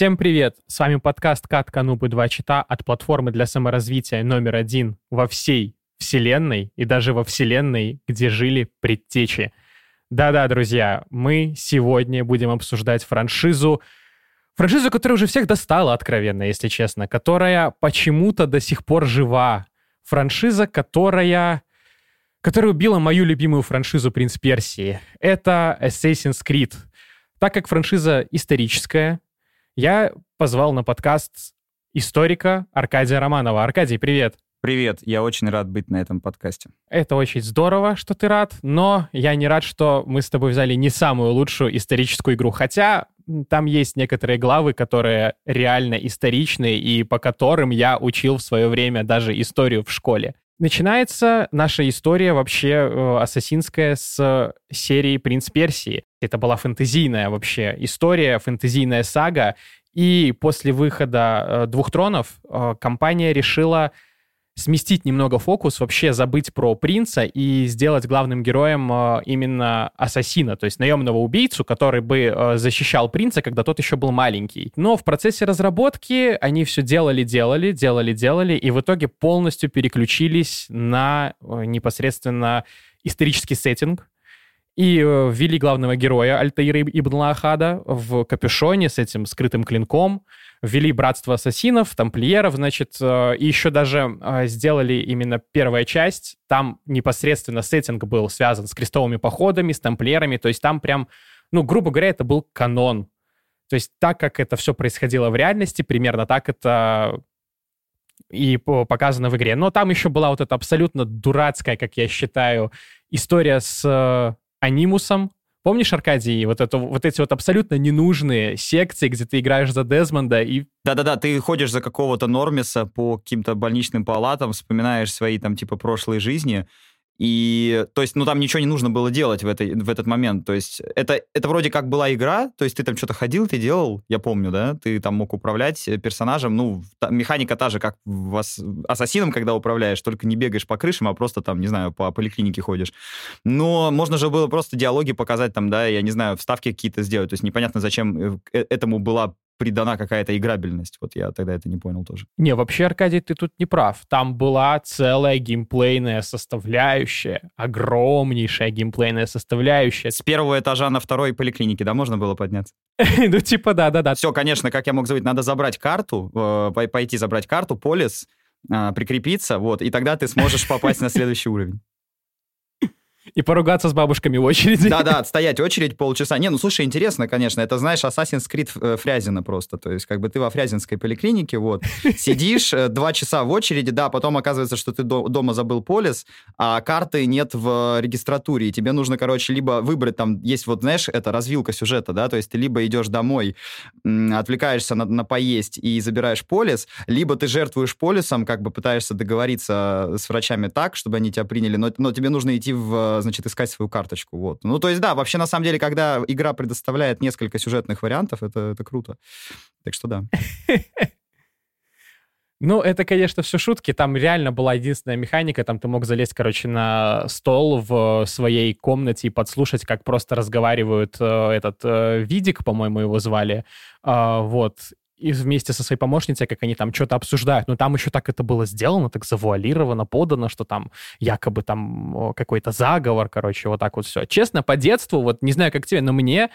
Всем привет! С вами подкаст «Кат Канубы 2 чита» от платформы для саморазвития номер один во всей вселенной и даже во вселенной, где жили предтечи. Да-да, друзья, мы сегодня будем обсуждать франшизу, франшизу, которая уже всех достала, откровенно, если честно, которая почему-то до сих пор жива. Франшиза, которая которая убила мою любимую франшизу «Принц Персии». Это Assassin's Creed. Так как франшиза историческая, я позвал на подкаст историка Аркадия Романова. Аркадий, привет. Привет, я очень рад быть на этом подкасте. Это очень здорово, что ты рад, но я не рад, что мы с тобой взяли не самую лучшую историческую игру, хотя там есть некоторые главы, которые реально историчные и по которым я учил в свое время даже историю в школе. Начинается наша история вообще э, ассасинская с серии «Принц Персии». Это была фэнтезийная вообще история, фэнтезийная сага. И после выхода э, «Двух тронов» э, компания решила сместить немного фокус, вообще забыть про принца и сделать главным героем э, именно ассасина, то есть наемного убийцу, который бы э, защищал принца, когда тот еще был маленький. Но в процессе разработки они все делали, делали, делали, делали, и в итоге полностью переключились на э, непосредственно исторический сеттинг, и ввели главного героя Альтаира Ибн Лахада в капюшоне с этим скрытым клинком, ввели братство ассасинов, тамплиеров, значит, э, и еще даже э, сделали именно первая часть. Там непосредственно сеттинг был связан с крестовыми походами, с тамплиерами, то есть там прям, ну, грубо говоря, это был канон. То есть так, как это все происходило в реальности, примерно так это и показано в игре. Но там еще была вот эта абсолютно дурацкая, как я считаю, история с э, анимусом, Помнишь, Аркадий, вот, это, вот эти вот абсолютно ненужные секции, где ты играешь за Дезмонда и... Да-да-да, ты ходишь за какого-то Нормиса по каким-то больничным палатам, вспоминаешь свои там типа прошлые жизни, и, то есть, ну, там ничего не нужно было делать в, этой, в этот момент. То есть, это, это вроде как была игра, то есть, ты там что-то ходил, ты делал, я помню, да, ты там мог управлять э, персонажем, ну, та, механика та же, как в ас, Ассасином, когда управляешь, только не бегаешь по крышам, а просто там, не знаю, по поликлинике ходишь. Но можно же было просто диалоги показать там, да, я не знаю, вставки какие-то сделать, то есть, непонятно, зачем э, э, этому была придана какая-то играбельность. Вот я тогда это не понял тоже. Не, вообще, Аркадий, ты тут не прав. Там была целая геймплейная составляющая, огромнейшая геймплейная составляющая. С первого этажа на второй поликлинике, да, можно было подняться? Ну, типа, да-да-да. Все, конечно, как я мог забыть, надо забрать карту, э, пойти забрать карту, полис, э, прикрепиться, вот, и тогда ты сможешь попасть на следующий уровень. И поругаться с бабушками в очереди. Да-да, отстоять очередь полчаса. Не, ну слушай, интересно, конечно. Это, знаешь, Assassin's Creed э, Фрязина просто. То есть, как бы ты во Фрязинской поликлинике, вот, сидишь э, два часа в очереди, да, потом оказывается, что ты дома забыл полис, а карты нет в регистратуре, и тебе нужно, короче, либо выбрать там, есть вот, знаешь, это развилка сюжета, да, то есть ты либо идешь домой, отвлекаешься на, на поесть и забираешь полис, либо ты жертвуешь полисом, как бы пытаешься договориться с врачами так, чтобы они тебя приняли, но, но тебе нужно идти в значит, искать свою карточку. Вот. Ну, то есть, да, вообще, на самом деле, когда игра предоставляет несколько сюжетных вариантов, это, это круто. Так что да. Ну, это, конечно, все шутки. Там реально была единственная механика. Там ты мог залезть, короче, на стол в своей комнате и подслушать, как просто разговаривают э, этот э, Видик, по-моему, его звали. Э, вот и вместе со своей помощницей, как они там что-то обсуждают. Но там еще так это было сделано, так завуалировано, подано, что там якобы там какой-то заговор, короче, вот так вот все. Честно, по детству, вот не знаю, как тебе, но мне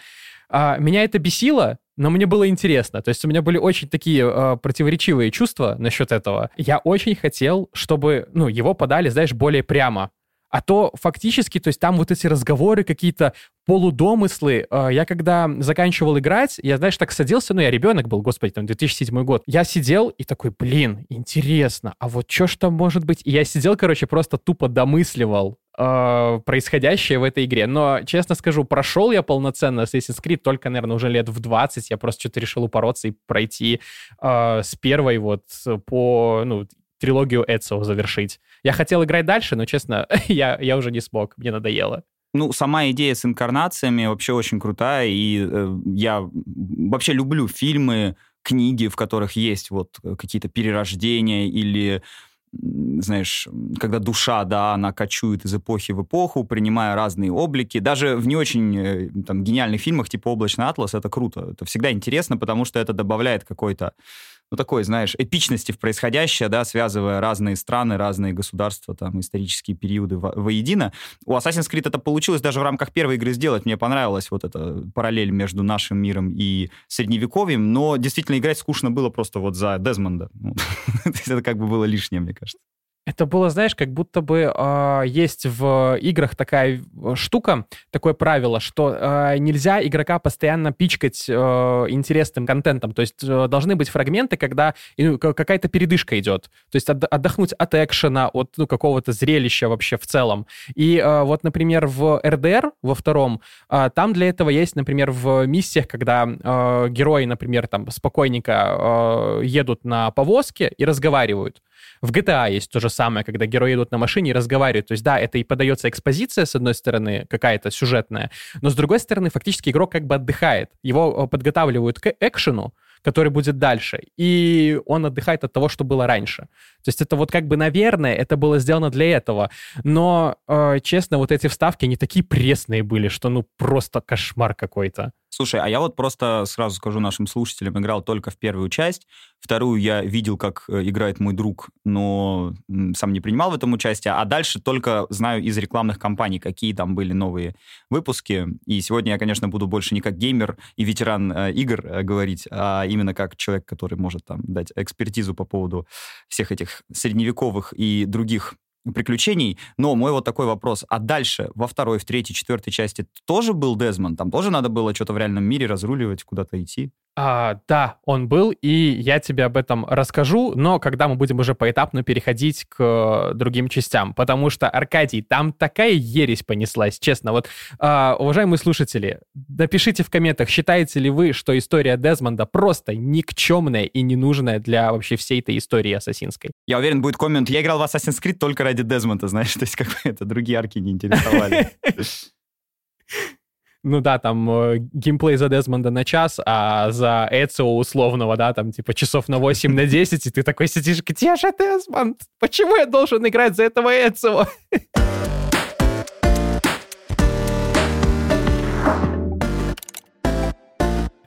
а, меня это бесило, но мне было интересно. То есть у меня были очень такие а, противоречивые чувства насчет этого. Я очень хотел, чтобы, ну, его подали, знаешь, более прямо. А то фактически, то есть там вот эти разговоры какие-то, полудомыслы. Э, я когда заканчивал играть, я, знаешь, так садился, ну, я ребенок был, господи, там, 2007 год. Я сидел и такой, блин, интересно, а вот что ж там может быть? И я сидел, короче, просто тупо домысливал э, происходящее в этой игре. Но, честно скажу, прошел я полноценно Assassin's Creed только, наверное, уже лет в 20. Я просто что-то решил упороться и пройти э, с первой вот по, ну, трилогию Эцио завершить. Я хотел играть дальше, но, честно, я, я уже не смог, мне надоело. Ну, сама идея с инкарнациями вообще очень крутая, и э, я вообще люблю фильмы, книги, в которых есть вот какие-то перерождения или знаешь, когда душа, да, она кочует из эпохи в эпоху, принимая разные облики. Даже в не очень э, там, гениальных фильмах, типа «Облачный атлас», это круто. Это всегда интересно, потому что это добавляет какой-то ну, такой, знаешь, эпичности в происходящее, да, связывая разные страны, разные государства, там, исторические периоды во- воедино. У Assassin's Creed это получилось даже в рамках первой игры сделать. Мне понравилась вот эта параллель между нашим миром и средневековьем, но действительно играть скучно было просто вот за Дезмонда. Это как бы было лишнее, мне кажется. Это было, знаешь, как будто бы э, есть в играх такая э, штука, такое правило, что э, нельзя игрока постоянно пичкать э, интересным контентом. То есть э, должны быть фрагменты, когда ну, какая-то передышка идет. То есть от, отдохнуть от экшена, от ну, какого-то зрелища вообще в целом. И э, вот, например, в РДР, во втором, э, там для этого есть, например, в миссиях, когда э, герои, например, там спокойненько э, едут на повозке и разговаривают. В GTA есть то же самое, когда герои идут на машине и разговаривают. То есть, да, это и подается экспозиция, с одной стороны, какая-то сюжетная, но с другой стороны, фактически игрок как бы отдыхает. Его э, подготавливают к экшену, который будет дальше, и он отдыхает от того, что было раньше. То есть это вот как бы, наверное, это было сделано для этого, но, э, честно, вот эти вставки, они такие пресные были, что ну просто кошмар какой-то. Слушай, а я вот просто сразу скажу нашим слушателям, играл только в первую часть. Вторую я видел, как э, играет мой друг, но сам не принимал в этом участие. А дальше только знаю из рекламных кампаний, какие там были новые выпуски. И сегодня я, конечно, буду больше не как геймер и ветеран э, игр э, говорить, а именно как человек, который может там дать экспертизу по поводу всех этих средневековых и других приключений. Но мой вот такой вопрос. А дальше, во второй, в третьей, четвертой части тоже был Дезмонд? Там тоже надо было что-то в реальном мире разруливать, куда-то идти? А, да, он был, и я тебе об этом расскажу, но когда мы будем уже поэтапно переходить к другим частям, потому что, Аркадий, там такая ересь понеслась, честно. Вот, а, уважаемые слушатели, напишите в комментах, считаете ли вы, что история Дезмонда просто никчемная и ненужная для вообще всей этой истории ассасинской? Я уверен, будет коммент, я играл в Assassin's Creed только ради Дезмонда, знаешь, то есть как бы это другие арки не интересовали. ну да, там э, геймплей за Дезмонда на час, а за Эцио условного, да, там типа часов на 8, на 10, и ты такой сидишь, где же Дезмонд? Почему я должен играть за этого Эцио?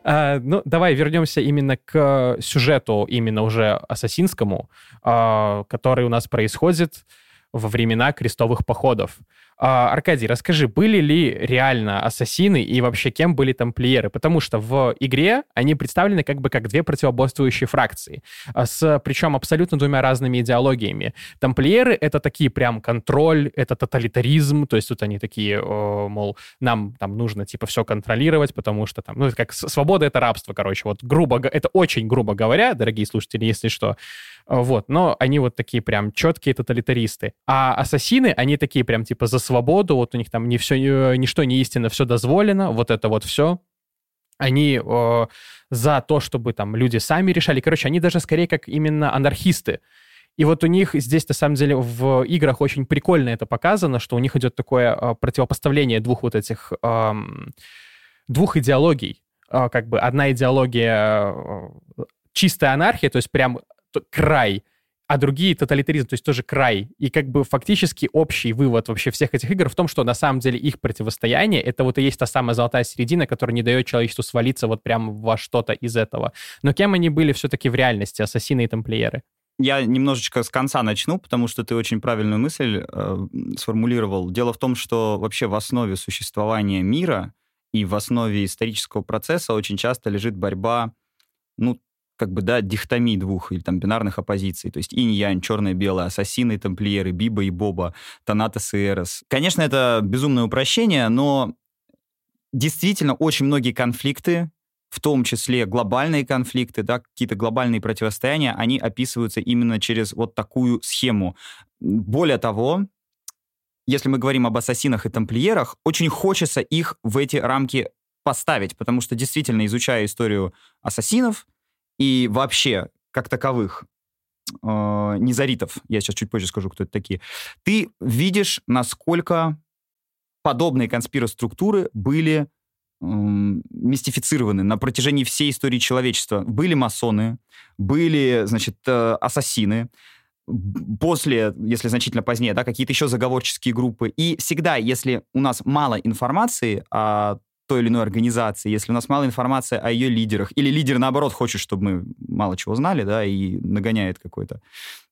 Uh, ну, давай вернемся именно к сюжету, именно уже ассасинскому, uh, который у нас происходит во времена крестовых походов. А, Аркадий, расскажи, были ли реально ассасины и вообще кем были тамплиеры? Потому что в игре они представлены как бы как две противоборствующие фракции, а, с причем абсолютно двумя разными идеологиями. Тамплиеры — это такие прям контроль, это тоталитаризм, то есть тут они такие, мол, нам там нужно типа все контролировать, потому что там, ну, это как свобода — это рабство, короче, вот грубо, это очень грубо говоря, дорогие слушатели, если что, вот, но они вот такие прям четкие тоталитаристы. А ассасины, они такие прям типа за свободу, вот у них там не все, э, ничто не истинно, все дозволено, вот это вот все. Они э, за то, чтобы там люди сами решали. Короче, они даже скорее как именно анархисты. И вот у них здесь, на самом деле, в играх очень прикольно это показано, что у них идет такое э, противопоставление двух вот этих... Э, двух идеологий. Э, как бы одна идеология э, чистая анархия, то есть прям край, а другие тоталитаризм, то есть тоже край. И как бы фактически общий вывод вообще всех этих игр в том, что на самом деле их противостояние — это вот и есть та самая золотая середина, которая не дает человечеству свалиться вот прям во что-то из этого. Но кем они были все-таки в реальности, ассасины и тамплиеры? Я немножечко с конца начну, потому что ты очень правильную мысль э, сформулировал. Дело в том, что вообще в основе существования мира и в основе исторического процесса очень часто лежит борьба ну, как бы, да, дихтомии двух или там бинарных оппозиций, то есть инь-янь, черное-белое, ассасины, тамплиеры, Биба и Боба, Танатос и Эрос. Конечно, это безумное упрощение, но действительно очень многие конфликты, в том числе глобальные конфликты, да, какие-то глобальные противостояния, они описываются именно через вот такую схему. Более того, если мы говорим об ассасинах и тамплиерах, очень хочется их в эти рамки поставить, потому что действительно, изучая историю ассасинов, и вообще, как таковых, э, низаритов, я сейчас чуть позже скажу, кто это такие, ты видишь, насколько подобные конспироструктуры были э, мистифицированы на протяжении всей истории человечества. Были масоны, были, значит, э, ассасины, после, если значительно позднее, да, какие-то еще заговорческие группы. И всегда, если у нас мало информации о той или иной организации, если у нас мало информации о ее лидерах, или лидер, наоборот, хочет, чтобы мы мало чего знали, да, и нагоняет какой-то,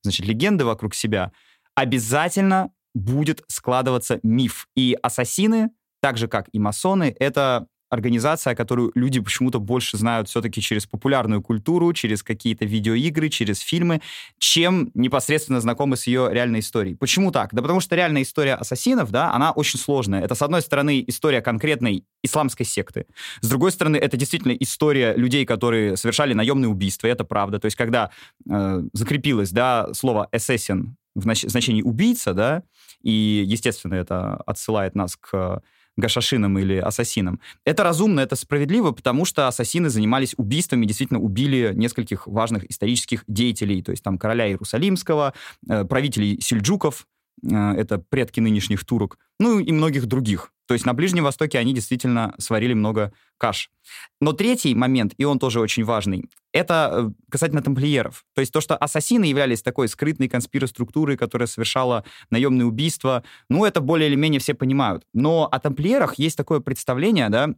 значит, легенды вокруг себя, обязательно будет складываться миф. И ассасины, так же, как и масоны, это организация, которую люди почему-то больше знают все-таки через популярную культуру, через какие-то видеоигры, через фильмы, чем непосредственно знакомы с ее реальной историей. Почему так? Да потому что реальная история ассасинов, да, она очень сложная. Это, с одной стороны, история конкретной исламской секты. С другой стороны, это действительно история людей, которые совершали наемные убийства, это правда. То есть, когда э, закрепилось, да, слово assassin в значении убийца, да, и, естественно, это отсылает нас к гашашинам или ассасинам. Это разумно, это справедливо, потому что ассасины занимались убийствами, действительно убили нескольких важных исторических деятелей, то есть там короля Иерусалимского, э, правителей сельджуков, это предки нынешних турок, ну и многих других. То есть на Ближнем Востоке они действительно сварили много каш. Но третий момент, и он тоже очень важный, это э, касательно тамплиеров. То есть то, что ассасины являлись такой скрытной конспироструктурой, которая совершала наемные убийства, ну, это более или менее все понимают. Но о тамплиерах есть такое представление, да,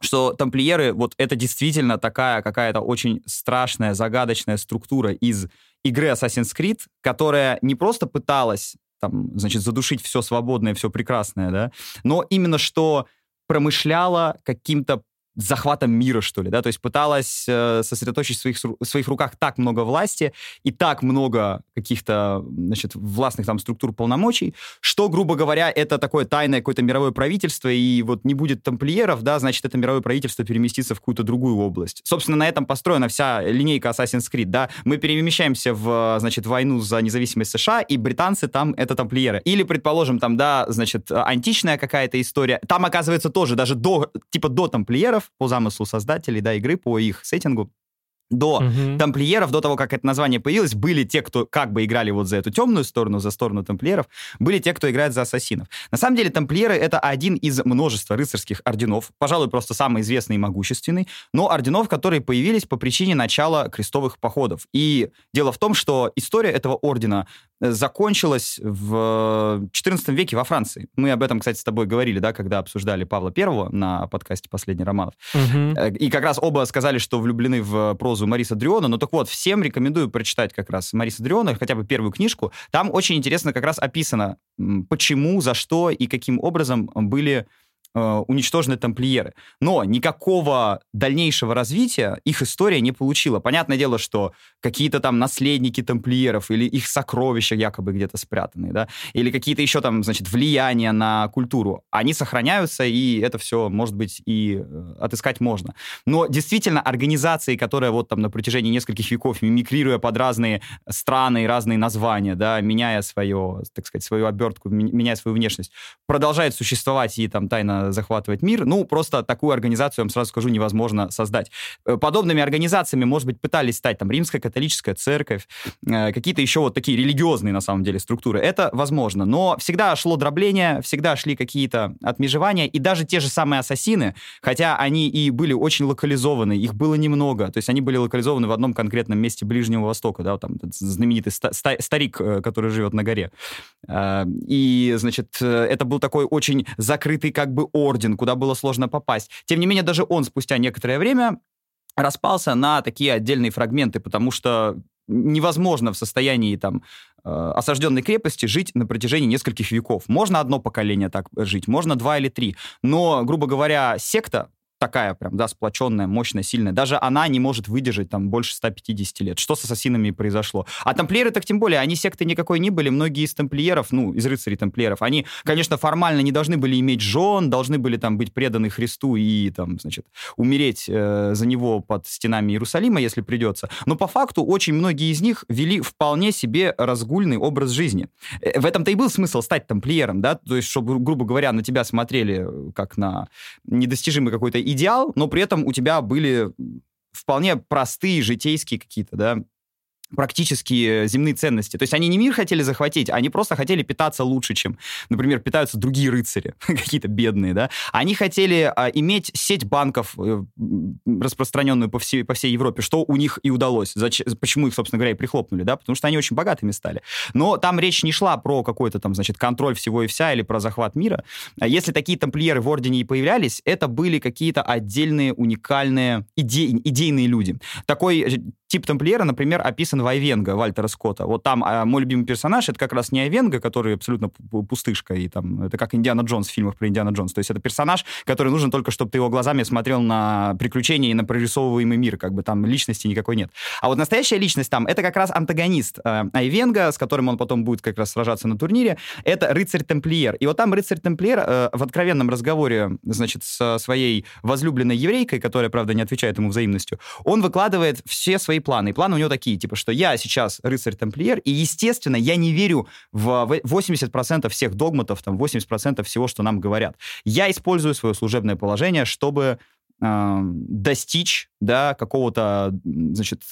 что тамплиеры, вот это действительно такая какая-то очень страшная, загадочная структура из игры Assassin's Creed, которая не просто пыталась там, значит, задушить все свободное, все прекрасное, да, но именно что промышляла каким-то захватом мира, что ли, да, то есть пыталась э, сосредоточить в своих, в своих руках так много власти и так много каких-то, значит, властных там структур полномочий, что, грубо говоря, это такое тайное какое-то мировое правительство, и вот не будет тамплиеров, да, значит, это мировое правительство переместится в какую-то другую область. Собственно, на этом построена вся линейка Assassin's Creed, да, мы перемещаемся в, значит, войну за независимость США, и британцы там это тамплиеры. Или, предположим, там, да, значит, античная какая-то история, там, оказывается, тоже, даже до, типа, до тамплиеров, по замыслу создателей да, игры, по их сеттингу, до угу. тамплиеров, до того, как это название появилось, были те, кто как бы играли вот за эту темную сторону, за сторону тамплиеров, были те, кто играет за ассасинов. На самом деле тамплиеры — это один из множества рыцарских орденов, пожалуй, просто самый известный и могущественный, но орденов, которые появились по причине начала крестовых походов. И дело в том, что история этого ордена закончилась в XIV веке во Франции. Мы об этом, кстати, с тобой говорили, да, когда обсуждали Павла I на подкасте «Последний романов». Угу. И как раз оба сказали, что влюблены в прозу Мариса Дриона. Ну так вот, всем рекомендую прочитать как раз Мариса Дриона, хотя бы первую книжку. Там очень интересно как раз описано, почему, за что и каким образом были уничтожены тамплиеры. Но никакого дальнейшего развития их история не получила. Понятное дело, что какие-то там наследники тамплиеров или их сокровища якобы где-то спрятаны, да, или какие-то еще там, значит, влияния на культуру, они сохраняются, и это все, может быть, и э, отыскать можно. Но действительно, организации, которые вот там на протяжении нескольких веков, мимикрируя под разные страны и разные названия, да, меняя свое, так сказать, свою обертку, меняя свою внешность, продолжают существовать и там тайно захватывать мир. Ну, просто такую организацию, я вам сразу скажу, невозможно создать. Э, подобными организациями, может быть, пытались стать там Римская католическая церковь, э, какие-то еще вот такие религиозные, на самом деле, структуры. Это возможно. Но всегда шло дробление, всегда шли какие-то отмежевания, и даже те же самые ассасины, хотя они и были очень локализованы, их было немного, то есть они были локализованы в одном конкретном месте Ближнего Востока, да, там знаменитый ста- ста- старик, э, который живет на горе. И, значит, это был такой очень закрытый как бы орден, куда было сложно попасть. Тем не менее, даже он спустя некоторое время распался на такие отдельные фрагменты, потому что невозможно в состоянии там э, осажденной крепости жить на протяжении нескольких веков. Можно одно поколение так жить, можно два или три. Но, грубо говоря, секта такая прям, да, сплоченная, мощная, сильная, даже она не может выдержать там больше 150 лет. Что с ассасинами произошло? А тамплиеры так тем более, они секты никакой не были. Многие из тамплиеров, ну, из рыцарей тамплиеров, они, конечно, формально не должны были иметь жен, должны были там быть преданы Христу и там, значит, умереть э, за него под стенами Иерусалима, если придется. Но по факту очень многие из них вели вполне себе разгульный образ жизни. Э, в этом-то и был смысл стать тамплиером, да, то есть, чтобы, грубо говоря, на тебя смотрели как на недостижимый какой-то идеал, но при этом у тебя были вполне простые житейские какие-то, да, практически земные ценности. То есть они не мир хотели захватить, они просто хотели питаться лучше, чем, например, питаются другие рыцари, какие-то бедные, да. Они хотели а, иметь сеть банков, э, распространенную по всей, по всей Европе, что у них и удалось. Зачем, почему их, собственно говоря, и прихлопнули, да, потому что они очень богатыми стали. Но там речь не шла про какой-то там, значит, контроль всего и вся или про захват мира. А если такие тамплиеры в Ордене и появлялись, это были какие-то отдельные, уникальные, иде идейные люди. Такой э, тип тамплиера, например, описан в Айвенго Вальтера Скотта. Вот там а, мой любимый персонаж, это как раз не Айвенго, который абсолютно пустышка, и там, это как Индиана Джонс в фильмах про Индиана Джонс. То есть это персонаж, который нужен только, чтобы ты его глазами смотрел на приключения и на прорисовываемый мир, как бы там личности никакой нет. А вот настоящая личность там, это как раз антагонист э, Айвенга, с которым он потом будет как раз сражаться на турнире, это рыцарь-тамплиер. И вот там рыцарь-тамплиер э, в откровенном разговоре, значит, со своей возлюбленной еврейкой, которая, правда, не отвечает ему взаимностью, он выкладывает все свои планы. И планы у него такие, типа, что я сейчас рыцарь-тамплиер, и, естественно, я не верю в 80% всех догматов, там, 80% всего, что нам говорят. Я использую свое служебное положение, чтобы э, достичь, да, какого-то, значит,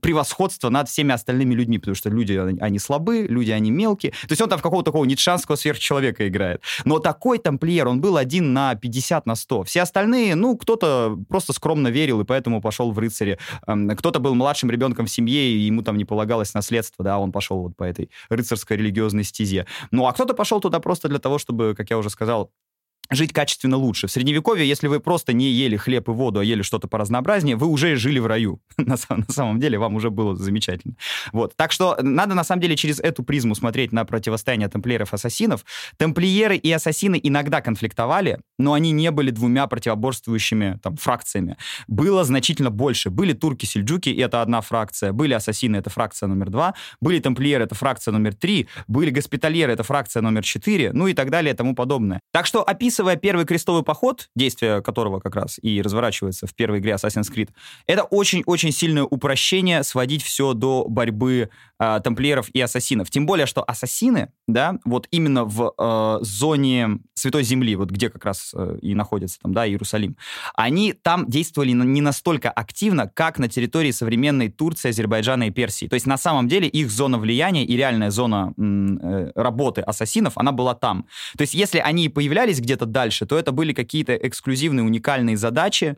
превосходство над всеми остальными людьми, потому что люди, они слабы, люди, они мелкие. То есть он там в какого-то такого ницшанского сверхчеловека играет. Но такой тамплиер, он был один на 50 на 100. Все остальные, ну, кто-то просто скромно верил и поэтому пошел в рыцаре. Эм, кто-то был младшим ребенком в семье, и ему там не полагалось наследство, да, он пошел вот по этой рыцарской религиозной стезе. Ну, а кто-то пошел туда просто для того, чтобы, как я уже сказал, жить качественно лучше. В Средневековье, если вы просто не ели хлеб и воду, а ели что-то поразнообразнее, вы уже жили в раю. на, на самом деле, вам уже было замечательно. Вот. Так что надо, на самом деле, через эту призму смотреть на противостояние тамплиеров и ассасинов. Тамплиеры и ассасины иногда конфликтовали, но они не были двумя противоборствующими там, фракциями. Было значительно больше. Были турки-сельджуки, это одна фракция. Были ассасины, это фракция номер два. Были тамплиеры, это фракция номер три. Были госпитальеры, это фракция номер четыре. Ну и так далее и тому подобное. Так что описывать описывая первый крестовый поход, действие которого как раз и разворачивается в первой игре Assassin's Creed, это очень-очень сильное упрощение сводить все до борьбы э, тамплиеров и ассасинов. Тем более, что ассасины, да, вот именно в э, зоне Святой Земли, вот где как раз э, и находится там, да, Иерусалим, они там действовали не настолько активно, как на территории современной Турции, Азербайджана и Персии. То есть на самом деле их зона влияния и реальная зона э, работы ассасинов, она была там. То есть если они появлялись где-то дальше, то это были какие-то эксклюзивные, уникальные задачи,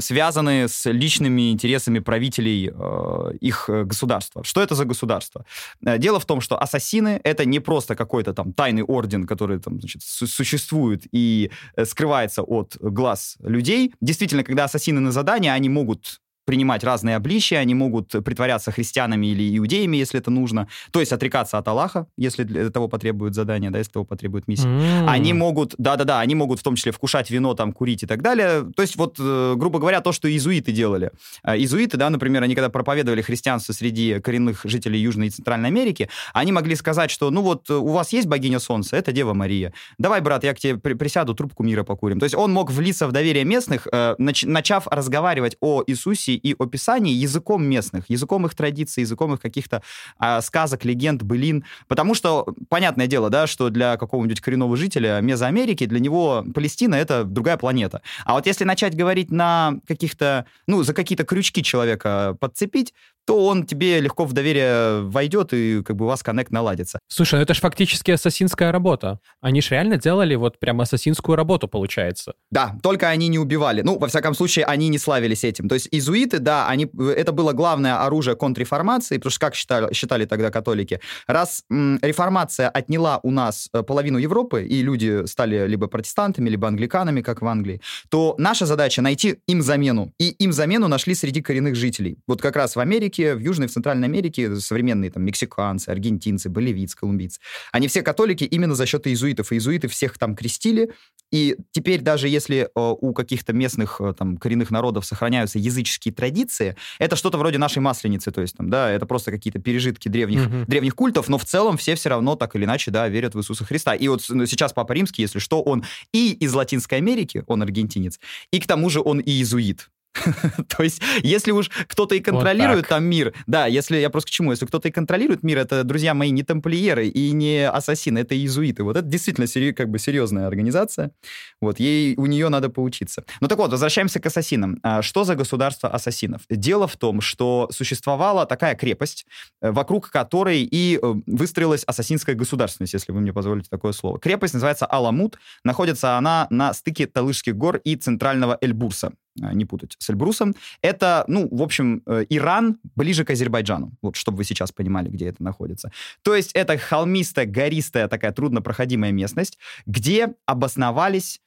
связанные с личными интересами правителей э, их э, государства. Что это за государство? Э, дело в том, что ассасины — это не просто какой-то там тайный орден, который там, значит, существует и э, скрывается от глаз людей. Действительно, когда ассасины на задание, они могут принимать разные обличия, они могут притворяться христианами или иудеями, если это нужно, то есть отрекаться от Аллаха, если для того потребует задание, да, если того потребует миссия. Mm. Они могут, да-да-да, они могут в том числе вкушать вино, там, курить и так далее. То есть вот, э, грубо говоря, то, что иезуиты делали. Э, иезуиты, да, например, они когда проповедовали христианство среди коренных жителей Южной и Центральной Америки, они могли сказать, что, ну вот, у вас есть богиня солнца, это Дева Мария. Давай, брат, я к тебе присяду, трубку мира покурим. То есть он мог влиться в доверие местных, э, начав разговаривать о Иисусе записи и описании языком местных, языком их традиций, языком их каких-то а, сказок, легенд, былин. Потому что, понятное дело, да, что для какого-нибудь коренного жителя Мезоамерики, для него Палестина — это другая планета. А вот если начать говорить на каких-то, ну, за какие-то крючки человека подцепить, то он тебе легко в доверие войдет, и как бы у вас коннект наладится. Слушай, ну это же фактически ассасинская работа. Они же реально делали вот прям ассасинскую работу, получается. Да, только они не убивали. Ну, во всяком случае, они не славились этим. То есть изуиты, да, они, это было главное оружие контрреформации, потому что как считали, считали тогда католики, раз м, реформация отняла у нас э, половину Европы, и люди стали либо протестантами, либо англиканами, как в Англии, то наша задача найти им замену. И им замену нашли среди коренных жителей. Вот как раз в Америке Америке, в Южной и в Центральной Америке современные там мексиканцы, аргентинцы, боливийцы, колумбийцы, они все католики именно за счет иезуитов. Иезуиты всех там крестили, и теперь даже если э, у каких-то местных э, там коренных народов сохраняются языческие традиции, это что-то вроде нашей масленицы, то есть там, да, это просто какие-то пережитки древних, mm-hmm. древних культов, но в целом все все равно так или иначе, да, верят в Иисуса Христа. И вот ну, сейчас Папа Римский, если что, он и из Латинской Америки, он аргентинец, и к тому же он и иезуит. То есть, если уж кто-то и контролирует Вот там мир, да, если я просто к чему, если кто-то и контролирует мир, это, друзья мои, не тамплиеры и не ассасины, это иезуиты. Вот это действительно сери- как бы серьезная организация. Вот, ей, у нее надо поучиться. Ну так вот, возвращаемся к ассасинам. А Что за государство ассасинов? Дело в том, что существовала такая крепость, э, вокруг которой и э, выстроилась ассасинская государственность, если вы мне позволите такое слово. Крепость называется Аламут. Находится она на стыке Талышских гор и центрального Эльбурса. А, Не путать с Эльбрусом. Это, ну, в общем, э, Иран ближе к Азербайджану. Вот, чтобы вы сейчас понимали, где это находится. То есть это холмистая, гористая, такая труднопроходимая местность, где обосновались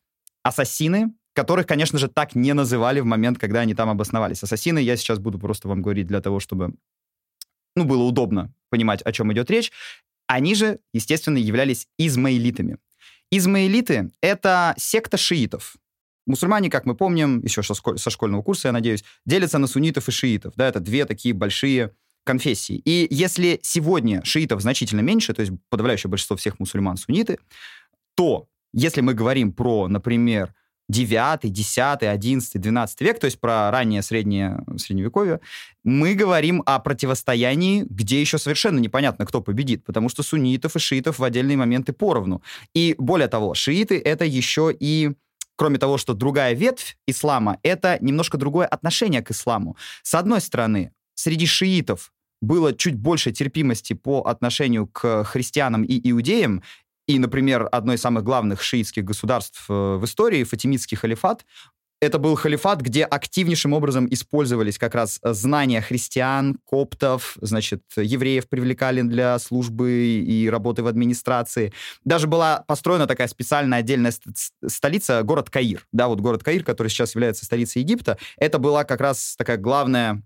ассасины, которых, конечно же, так не называли в момент, когда они там обосновались. Ассасины я сейчас буду просто вам говорить для того, чтобы ну, было удобно понимать, о чем идет речь. Они же, естественно, являлись измаилитами. Измаилиты — это секта шиитов. Мусульмане, как мы помним, еще со школь- со школьного курса, я надеюсь, делятся на суннитов и шиитов. Да, это две такие большие конфессии. И если сегодня шиитов значительно меньше, то есть подавляющее большинство всех мусульман сунниты, то если мы говорим про, например, 9, 10, 11, 12 век, то есть про раннее среднее средневековье, мы говорим о противостоянии, где еще совершенно непонятно, кто победит, потому что суннитов и шиитов в отдельные моменты поровну. И более того, шииты — это еще и кроме того, что другая ветвь ислама, это немножко другое отношение к исламу. С одной стороны, среди шиитов было чуть больше терпимости по отношению к христианам и иудеям, и, например, одно из самых главных шиитских государств э, в истории, Фатимидский халифат, это был халифат, где активнейшим образом использовались как раз э, знания христиан, коптов, значит, евреев привлекали для службы и работы в администрации. Даже была построена такая специальная отдельная ст- ст- столица, город Каир. Да, вот город Каир, который сейчас является столицей Египта, это была как раз такая главная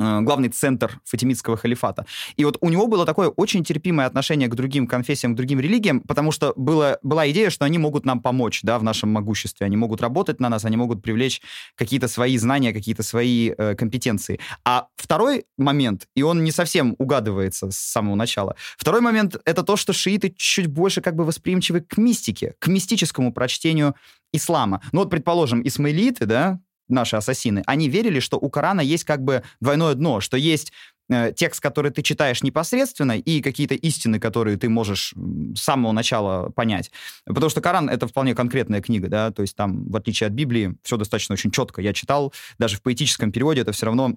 главный центр фатимидского халифата. И вот у него было такое очень терпимое отношение к другим конфессиям, к другим религиям, потому что было, была идея, что они могут нам помочь да, в нашем могуществе, они могут работать на нас, они могут привлечь какие-то свои знания, какие-то свои э, компетенции. А второй момент, и он не совсем угадывается с самого начала, второй момент — это то, что шииты чуть больше как бы восприимчивы к мистике, к мистическому прочтению ислама. Ну вот, предположим, исмаилиты, да, наши ассасины, они верили, что у Корана есть как бы двойное дно, что есть э, текст, который ты читаешь непосредственно, и какие-то истины, которые ты можешь с самого начала понять. Потому что Коран — это вполне конкретная книга, да, то есть там, в отличие от Библии, все достаточно очень четко. Я читал, даже в поэтическом переводе это все равно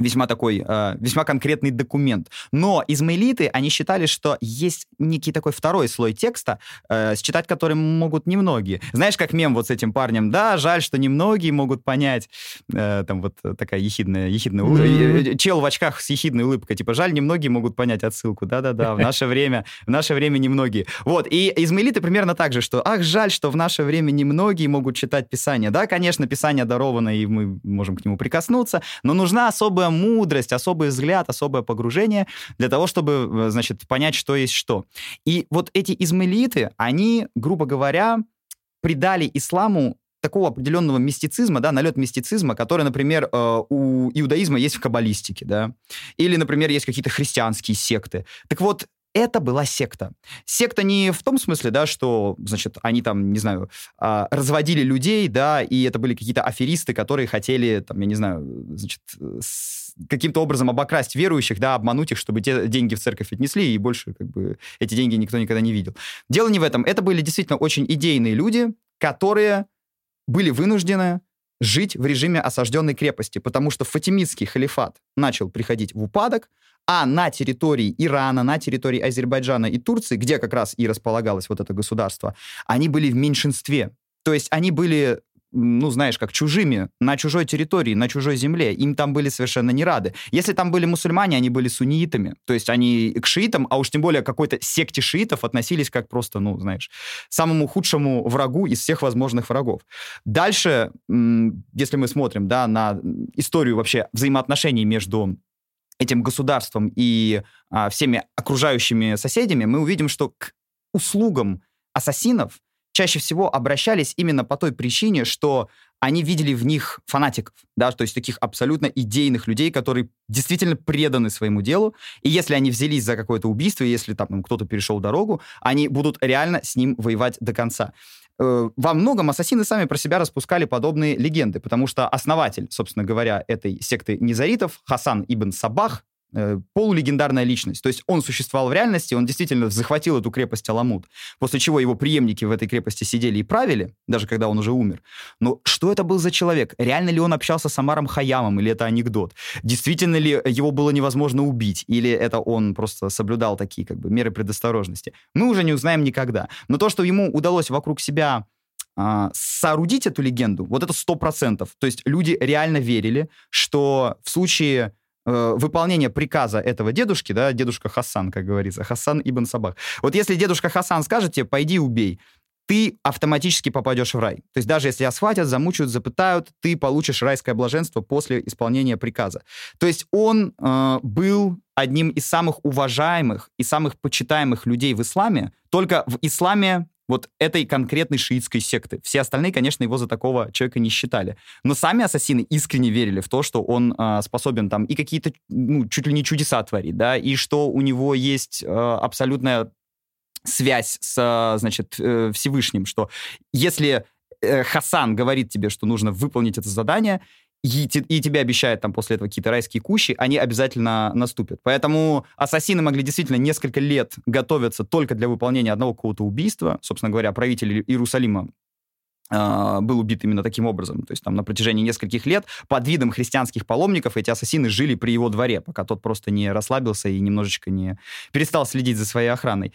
весьма такой, э, весьма конкретный документ. Но измаилиты, они считали, что есть некий такой второй слой текста, э, считать который могут немногие. Знаешь, как мем вот с этим парнем? Да, жаль, что немногие могут понять. Э, там вот такая ехидная, ехидная улыбка. Мгм. Чел в очках с ехидной улыбкой. Типа, жаль, немногие могут понять отсылку. Да-да-да, в наше время, в наше время немногие. Вот, и измаилиты примерно так же, что, ах, жаль, что в наше время немногие могут читать Писание. Да, конечно, Писание даровано, и мы можем к нему прикоснуться, но нужна особая мудрость, особый взгляд, особое погружение для того, чтобы, э, значит, понять, что есть что. И вот эти измаилиты, они, грубо говоря, придали исламу такого определенного мистицизма, да, налет мистицизма, который, например, э, у иудаизма есть в каббалистике, да, или, например, есть какие-то христианские секты. Так вот, это была секта. Секта не в том смысле, да, что, значит, они там, не знаю, а, разводили людей, да, и это были какие-то аферисты, которые хотели, там, я не знаю, значит, каким-то образом обокрасть верующих, да, обмануть их, чтобы те деньги в церковь отнесли, и больше, как бы, эти деньги никто никогда не видел. Дело не в этом. Это были действительно очень идейные люди, которые были вынуждены жить в режиме осажденной крепости, потому что фатимидский халифат начал приходить в упадок, а на территории Ирана, на территории Азербайджана и Турции, где как раз и располагалось вот это государство, они были в меньшинстве. То есть они были, ну, знаешь, как чужими, на чужой территории, на чужой земле. Им там были совершенно не рады. Если там были мусульмане, они были суннитами. То есть они к шиитам, а уж тем более какой-то секте шиитов относились как просто, ну, знаешь, самому худшему врагу из всех возможных врагов. Дальше, если мы смотрим, да, на историю вообще взаимоотношений между этим государством и а, всеми окружающими соседями, мы увидим, что к услугам ассасинов чаще всего обращались именно по той причине, что они видели в них фанатиков, да, то есть таких абсолютно идейных людей, которые действительно преданы своему делу, и если они взялись за какое-то убийство, если там кто-то перешел дорогу, они будут реально с ним воевать до конца. Э, во многом ассасины сами про себя распускали подобные легенды, потому что основатель, собственно говоря, этой секты низаритов, Хасан ибн Сабах, полулегендарная личность. То есть он существовал в реальности, он действительно захватил эту крепость Аламут, после чего его преемники в этой крепости сидели и правили, даже когда он уже умер. Но что это был за человек? Реально ли он общался с Амаром Хаямом, или это анекдот? Действительно ли его было невозможно убить, или это он просто соблюдал такие как бы меры предосторожности? Мы уже не узнаем никогда. Но то, что ему удалось вокруг себя а, соорудить эту легенду, вот это сто процентов. То есть люди реально верили, что в случае Э, выполнение приказа этого дедушки, да, дедушка Хасан, как говорится, Хасан Ибн Сабах. Вот если дедушка Хасан скажет тебе, пойди убей, ты автоматически попадешь в рай. То есть даже если тебя схватят, замучают, запытают, ты получишь райское блаженство после исполнения приказа. То есть он э, был одним из самых уважаемых и самых почитаемых людей в исламе. Только в исламе вот этой конкретной шиитской секты. Все остальные, конечно, его за такого человека не считали. Но сами ассасины искренне верили в то, что он э, способен там и какие-то, ну, чуть ли не чудеса творить, да, и что у него есть э, абсолютная связь с, значит, э, Всевышним, что если э, Хасан говорит тебе, что нужно выполнить это задание, и, и тебе обещают там после этого какие-то райские кущи, они обязательно наступят. Поэтому ассасины могли действительно несколько лет готовиться только для выполнения одного какого-то убийства. Собственно говоря, правитель Иерусалима Uh, был убит именно таким образом. То есть там на протяжении нескольких лет под видом христианских паломников эти ассасины жили при его дворе, пока тот просто не расслабился и немножечко не перестал следить за своей охраной.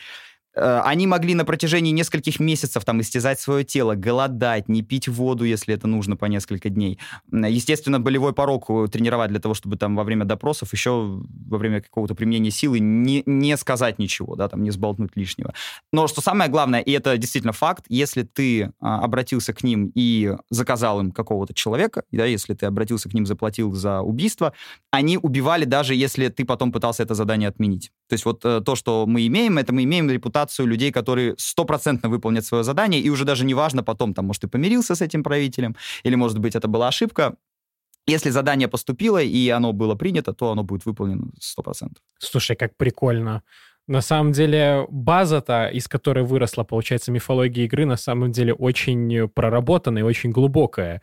Э, они могли на протяжении нескольких месяцев там истязать свое тело, голодать, не пить воду, если это нужно, по несколько дней. Естественно, болевой порог э, тренировать для того, чтобы там во время допросов еще во время какого-то применения силы не, не сказать ничего, да, там не сболтнуть лишнего. Но что самое главное, и это действительно факт, если ты а, обратился к ним и заказал им какого-то человека, да, если ты обратился к ним, заплатил за убийство, они убивали даже если ты потом пытался это задание отменить. То есть вот э, то, что мы имеем, это мы имеем репутацию людей, которые стопроцентно выполнят свое задание, и уже даже неважно потом, там, может, ты помирился с этим правителем, или, может быть, это была ошибка, если задание поступило и оно было принято, то оно будет выполнено 100%. Слушай, как прикольно. На самом деле база-то, из которой выросла, получается, мифология игры, на самом деле очень проработанная и очень глубокая.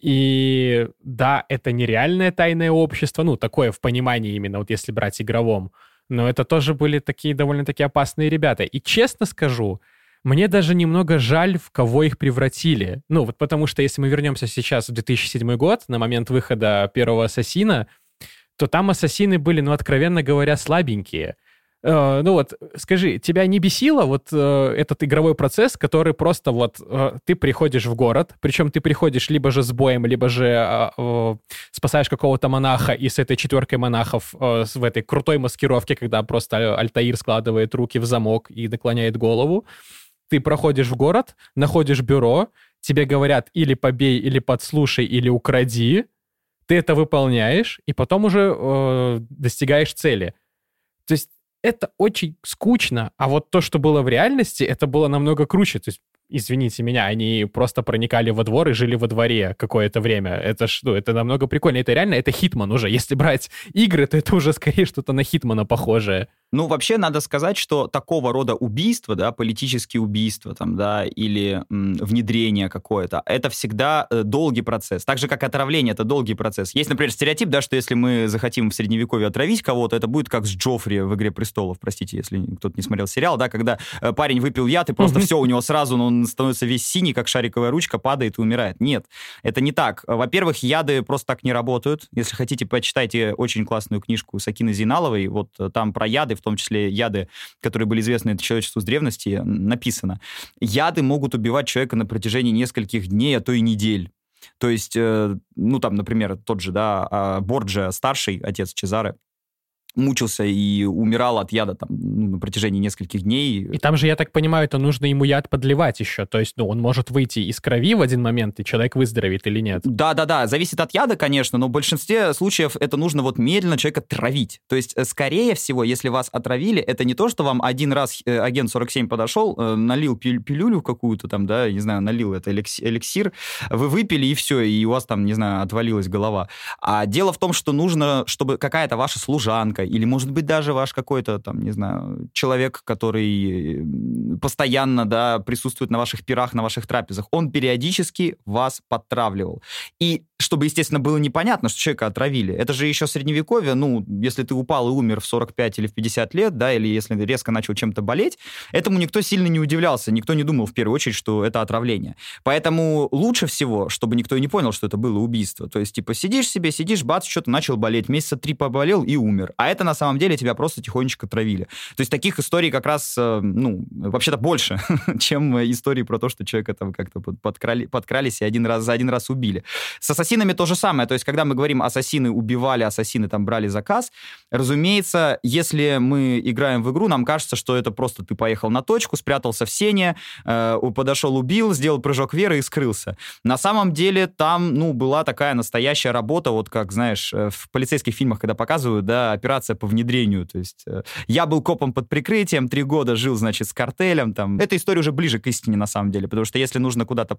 И да, это нереальное тайное общество, ну, такое в понимании именно, вот если брать игровом, но это тоже были такие довольно-таки опасные ребята. И честно скажу, мне даже немного жаль, в кого их превратили. Ну, вот потому что если мы вернемся сейчас в 2007 год, на момент выхода первого «Ассасина», то там ассасины были, ну, откровенно говоря, слабенькие. Э, ну вот, скажи, тебя не бесило вот э, этот игровой процесс, который просто вот э, ты приходишь в город, причем ты приходишь либо же с боем, либо же э, спасаешь какого-то монаха и с этой четверкой монахов э, в этой крутой маскировке, когда просто Альтаир складывает руки в замок и наклоняет голову. Ты проходишь в город, находишь бюро, тебе говорят или побей, или подслушай, или укради, ты это выполняешь, и потом уже э, достигаешь цели. То есть это очень скучно, а вот то, что было в реальности, это было намного круче. То есть извините меня, они просто проникали во двор и жили во дворе какое-то время. Это что, ну, это намного прикольнее. Это реально, это Хитман уже. Если брать игры, то это уже скорее что-то на Хитмана похожее. Ну, вообще, надо сказать, что такого рода убийства, да, политические убийства, там, да, или м, внедрение какое-то, это всегда э, долгий процесс. Так же, как отравление, это долгий процесс. Есть, например, стереотип, да, что если мы захотим в Средневековье отравить кого-то, это будет как с Джоффри в «Игре престолов», простите, если кто-то не смотрел сериал, да, когда э, парень выпил яд, и просто все, у него сразу, ну, он становится весь синий, как шариковая ручка, падает и умирает. Нет, это не так. Во-первых, яды просто так не работают. Если хотите, почитайте очень классную книжку Сакины Зиналовой, вот э, там про яды, в том числе яды, которые были известны человечеству с древности, написано. Яды могут убивать человека на протяжении нескольких дней, а то и недель. То есть, э, ну, там, например, тот же, да, а, Борджа, старший отец Чезары, мучился и умирал от яда там ну, на протяжении нескольких дней. И там же, я так понимаю, это нужно ему яд подливать еще. То есть, ну, он может выйти из крови в один момент, и человек выздоровеет или нет. Да-да-да, зависит от яда, конечно, но в большинстве случаев это нужно вот медленно человека травить. То есть, э, скорее всего, если вас отравили, это не то, что вам один раз э, агент 47 подошел, э, налил пил пилюлю какую-то там, да, не знаю, налил это эликсир, вы выпили, и все, и у вас там, не знаю, отвалилась голова. А дело в том, что нужно, чтобы какая-то ваша служанка или, может быть, даже ваш какой-то, там, не знаю, человек, который постоянно, да, присутствует на ваших пирах, на ваших трапезах, он периодически вас подтравливал. И чтобы, естественно, было непонятно, что человека отравили. Это же еще средневековье, ну, если ты упал и умер в 45 или в 50 лет, да, или если резко начал чем-то болеть, этому никто сильно не удивлялся, никто не думал в первую очередь, что это отравление. Поэтому лучше всего, чтобы никто и не понял, что это было убийство. То есть, типа, сидишь себе, сидишь, бац, что-то начал болеть, месяца три поболел и умер. А это на самом деле тебя просто тихонечко травили. То есть таких историй как раз, э, ну, вообще-то больше, чем истории про то, что человека там как-то подкрали, подкрались и один раз за один раз убили. С ассасинами то же самое. То есть, когда мы говорим, ассасины убивали, ассасины там брали заказ, разумеется, если мы играем в игру, нам кажется, что это просто ты поехал на точку, спрятался в сене, э, подошел, убил, сделал прыжок веры и скрылся. На самом деле там, ну, была такая настоящая работа, вот как, знаешь, э, в полицейских фильмах, когда показывают, да, операция по внедрению. То есть э, я был копом под прикрытием, три года жил, значит, с картелем. Там. Эта история уже ближе к истине, на самом деле, потому что если нужно куда-то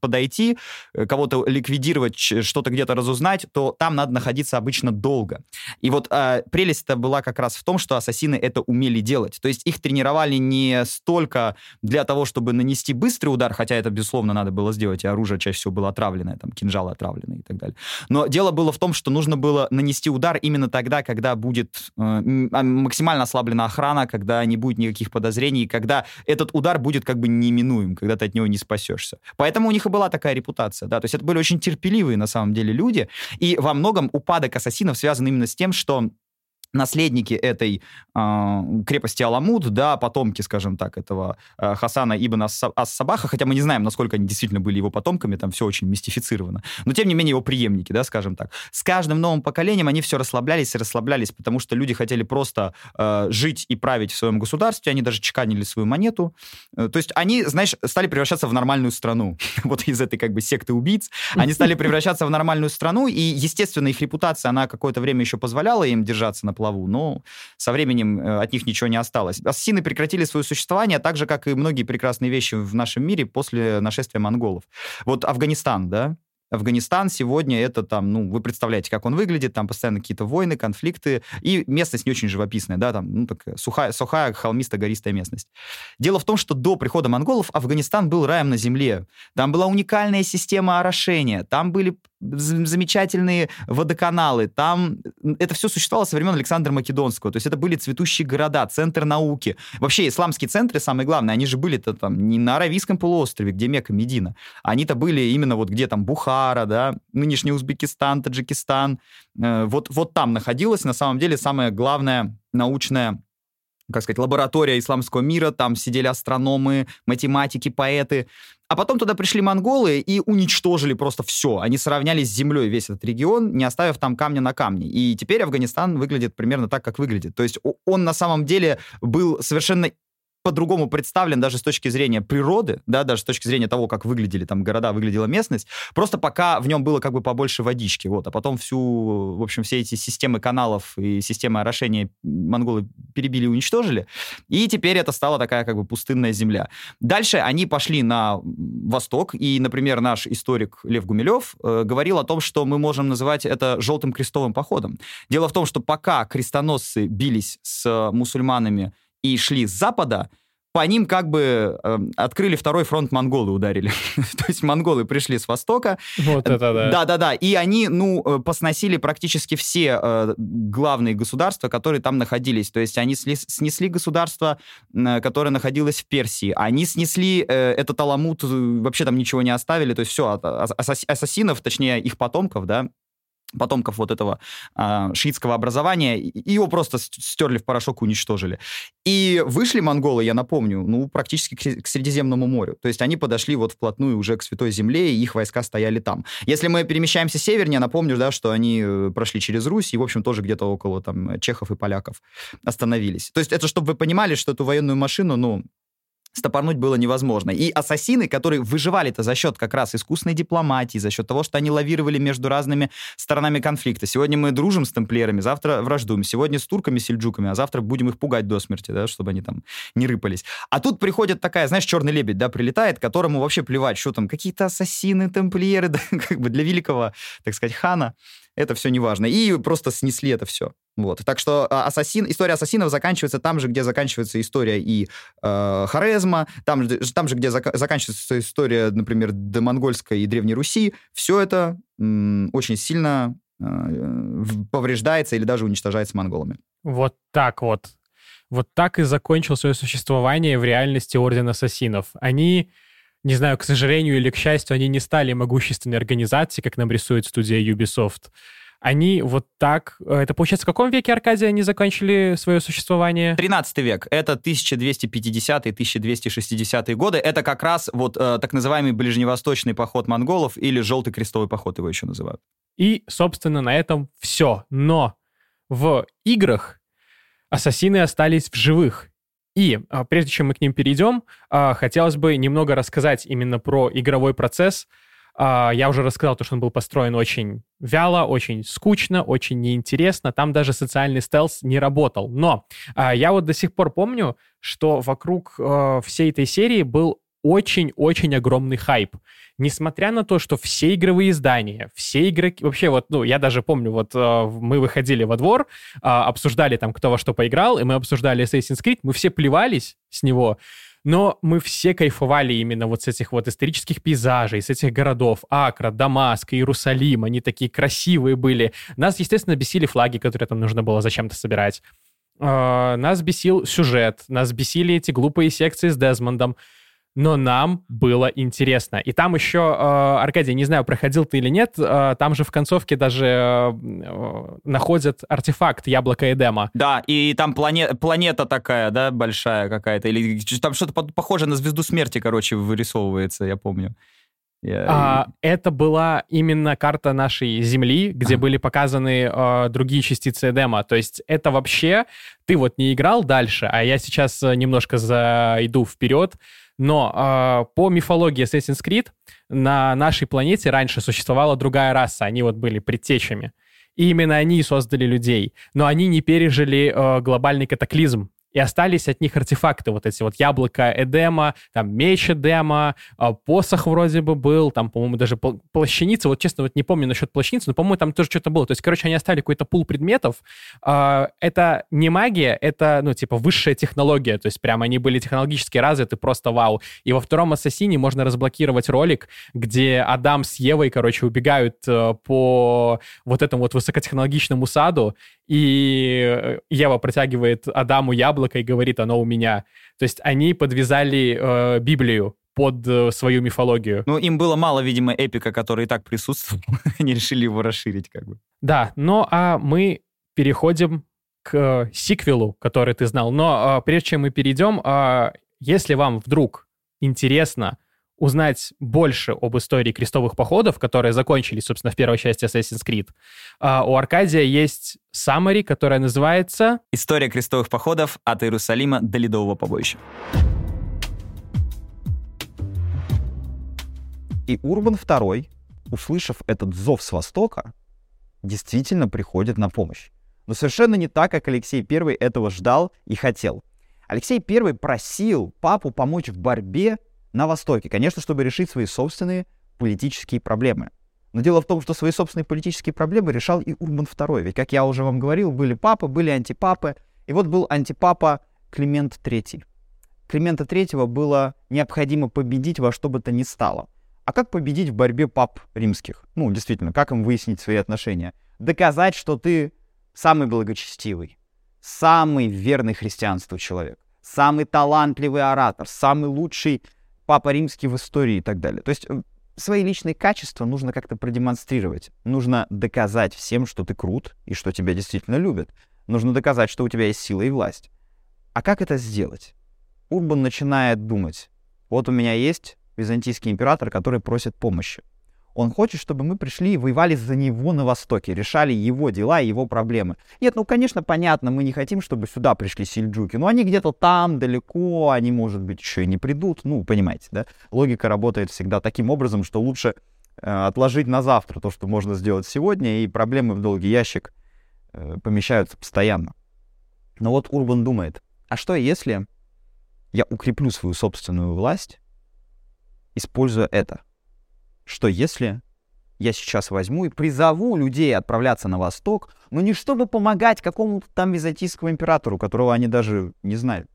подойти, э, кого-то ликвидировать, что-то где-то разузнать, то там надо находиться обычно долго. И вот э, прелесть-то была как раз в том, что ассасины это умели делать. То есть их тренировали не столько для того, чтобы нанести быстрый удар, хотя это, безусловно, надо было сделать, и оружие чаще всего было отравленное, там, кинжалы отравленные и так далее. Но дело было в том, что нужно было нанести удар именно тогда, когда будет э, а, максимально ослаблена охрана, когда не будет никаких подозрений, когда этот удар будет как бы неминуем, когда ты от него не спасешься. Поэтому у них и была такая репутация, да, то есть это были очень терпеливые на самом деле люди, и во многом упадок ассасинов связан именно с тем, что наследники этой э, крепости Аламут, да, потомки, скажем так, этого э, Хасана ибн Ас-Сабаха, хотя мы не знаем, насколько они действительно были его потомками, там все очень мистифицировано, но тем не менее его преемники, да, скажем так. С каждым новым поколением они все расслаблялись и расслаблялись, потому что люди хотели просто э, жить и править в своем государстве, они даже чеканили свою монету. Э, то есть они, знаешь, стали превращаться в нормальную страну. вот из этой как бы секты убийц. Они стали превращаться в нормальную страну, и, естественно, их репутация, она какое-то время еще позволяла им держаться на плаву, но со временем э, от них ничего не осталось. Ассасины прекратили свое существование так же, как и многие прекрасные вещи в нашем мире после нашествия монголов. Вот Афганистан, да, Афганистан сегодня это там, ну, вы представляете, как он выглядит, там постоянно какие-то войны, конфликты, и местность не очень живописная, да, там, ну, такая сухая, сухая холмисто-гористая местность. Дело в том, что до прихода монголов Афганистан был раем на земле. Там была уникальная система орошения, там были замечательные водоканалы, там это все существовало со времен Александра Македонского, то есть это были цветущие города, центр науки. Вообще исламские центры, самое главное, они же были-то там не на Аравийском полуострове, где Мекка, Медина, они-то были именно вот где там Бухара, да, нынешний Узбекистан, Таджикистан, э, вот, вот там находилась. На самом деле самая главная научная как сказать, лаборатория исламского мира, там сидели астрономы, математики, поэты. А потом туда пришли монголы и уничтожили просто все. Они сравняли с землей весь этот регион, не оставив там камня на камне. И теперь Афганистан выглядит примерно так, как выглядит. То есть он на самом деле был совершенно по-другому представлен даже с точки зрения природы, да, даже с точки зрения того, как выглядели там города, выглядела местность, просто пока в нем было как бы побольше водички, вот, а потом всю, в общем, все эти системы каналов и системы орошения монголы перебили уничтожили, и теперь это стала такая как бы пустынная земля. Дальше они пошли на восток, и, например, наш историк Лев Гумилев э, говорил о том, что мы можем называть это желтым крестовым походом. Дело в том, что пока крестоносцы бились с мусульманами и шли с запада, по ним как бы э, открыли второй фронт монголы ударили. То есть монголы пришли с востока. Вот это да. Да-да-да. И они, ну, э, посносили практически все э, главные государства, которые там находились. То есть они сли, снесли государство, э, которое находилось в Персии. Они снесли э, этот Аламут, э, вообще там ничего не оставили. То есть все, от, ассасинов, точнее их потомков, да, потомков вот этого э, шиитского образования, его просто стерли в порошок, уничтожили. И вышли монголы, я напомню, ну, практически к, к Средиземному морю. То есть они подошли вот вплотную уже к Святой Земле, и их войска стояли там. Если мы перемещаемся севернее, напомню, да, что они э, прошли через Русь, и, в общем, тоже где-то около там чехов и поляков остановились. То есть это чтобы вы понимали, что эту военную машину, ну, стопорнуть было невозможно. И ассасины, которые выживали-то за счет как раз искусной дипломатии, за счет того, что они лавировали между разными сторонами конфликта. Сегодня мы дружим с тамплиерами, завтра враждуем. Сегодня с турками, сельджуками, а завтра будем их пугать до смерти, да, чтобы они там не рыпались. А тут приходит такая, знаешь, черный лебедь, да, прилетает, которому вообще плевать, что там, какие-то ассасины, тамплиеры, да, как бы для великого, так сказать, хана это все не важно. И просто снесли это все. Вот. Так что а, ассасин, история ассасинов заканчивается там же, где заканчивается история и э, Хорезма, там, там же, где зак- заканчивается история, например, Монгольской и Древней Руси. Все это м- очень сильно э, повреждается или даже уничтожается монголами. Вот так вот. Вот так и закончил свое существование в реальности Орден Ассасинов. Они не знаю, к сожалению или к счастью, они не стали могущественной организацией, как нам рисует студия Ubisoft. Они вот так... Э, это, получается, в каком веке Аркадия они закончили свое существование? 13 век. Это 1250-1260 годы. Это как раз вот э, так называемый ближневосточный поход монголов или желтый крестовый поход его еще называют. И, собственно, на этом все. Но в играх ассасины остались в живых. И а, прежде чем мы к ним перейдем, а, хотелось бы немного рассказать именно про игровой процесс. А, я уже рассказал, то, что он был построен очень вяло, очень скучно, очень неинтересно. Там даже социальный стелс не работал. Но я вот до сих пор помню, что вокруг всей этой серии был очень-очень огромный хайп. Несмотря на то, что все игровые издания, все игроки... Вообще вот, ну, я даже помню, вот э, мы выходили во двор, э, обсуждали там, кто во что поиграл, и мы обсуждали Assassin's Creed, мы все плевались с него, но мы все кайфовали именно вот с этих вот исторических пейзажей, с этих городов, Акра, Дамаск, Иерусалим, они такие красивые были. Нас, естественно, бесили флаги, которые там нужно было зачем-то собирать. Э, нас бесил сюжет, нас бесили эти глупые секции с Дезмондом но нам было интересно. И там еще, э, Аркадий, не знаю, проходил ты или нет, э, там же в концовке даже э, находят артефакт яблоко Эдема. Да, и там плане планета такая, да, большая какая-то, или там что-то похоже на звезду смерти, короче, вырисовывается, я помню. Я... А, это была именно карта нашей Земли, где были показаны э, другие частицы Эдема. То есть это вообще... Ты вот не играл дальше, а я сейчас немножко зайду вперед. Но э, по мифологии Assassin's Creed на нашей планете раньше существовала другая раса. Они вот были предтечами. И именно они создали людей. Но они не пережили э, глобальный катаклизм и остались от них артефакты, вот эти вот яблоко Эдема, там меч Эдема, а, посох вроде бы был, там, по-моему, даже плащаница, вот честно, вот не помню насчет плащаницы, но, по-моему, там тоже что-то было. То есть, короче, они оставили какой-то пул предметов. А, это не магия, это, ну, типа, высшая технология, то есть прям они были технологически развиты, просто вау. И во втором Ассасине можно разблокировать ролик, где Адам с Евой, короче, убегают э, по вот этому вот высокотехнологичному саду, и э, Ева протягивает Адаму яблоко и говорит, оно у меня. То есть они подвязали э, Библию под э, свою мифологию. Ну, им было мало, видимо, эпика, который и так присутствовал. они решили его расширить как бы. Да, ну а мы переходим к э, сиквелу, который ты знал. Но э, прежде чем мы перейдем, э, если вам вдруг интересно узнать больше об истории крестовых походов, которые закончились, собственно, в первой части Assassin's Creed, а, у Аркадия есть summary, которая называется «История крестовых походов от Иерусалима до Ледового побоища». И Урбан II, услышав этот зов с востока, действительно приходит на помощь. Но совершенно не так, как Алексей I этого ждал и хотел. Алексей I просил папу помочь в борьбе на Востоке, конечно, чтобы решить свои собственные политические проблемы. Но дело в том, что свои собственные политические проблемы решал и Урбан II. Ведь, как я уже вам говорил, были папы, были антипапы. И вот был антипапа Климент III. Климента III было необходимо победить во что бы то ни стало. А как победить в борьбе пап римских? Ну, действительно, как им выяснить свои отношения? Доказать, что ты самый благочестивый, самый верный христианству человек, самый талантливый оратор, самый лучший Папа Римский в истории и так далее. То есть э, свои личные качества нужно как-то продемонстрировать. Нужно доказать всем, что ты крут и что тебя действительно любят. Нужно доказать, что у тебя есть сила и власть. А как это сделать? Урбан начинает думать. Вот у меня есть византийский император, который просит помощи. Он хочет, чтобы мы пришли и воевали за него на Востоке, решали его дела и его проблемы. Нет, ну, конечно, понятно, мы не хотим, чтобы сюда пришли сельджуки, но они где-то там, далеко, они, может быть, еще и не придут. Ну, понимаете, да? Логика работает всегда таким образом, что лучше э, отложить на завтра то, что можно сделать сегодня, и проблемы в долгий ящик э, помещаются постоянно. Но вот Урбан думает, а что если я укреплю свою собственную власть, используя это? Что если я сейчас возьму и призову людей отправляться на восток, но не чтобы помогать какому-то там византийскому императору, которого они даже не знают.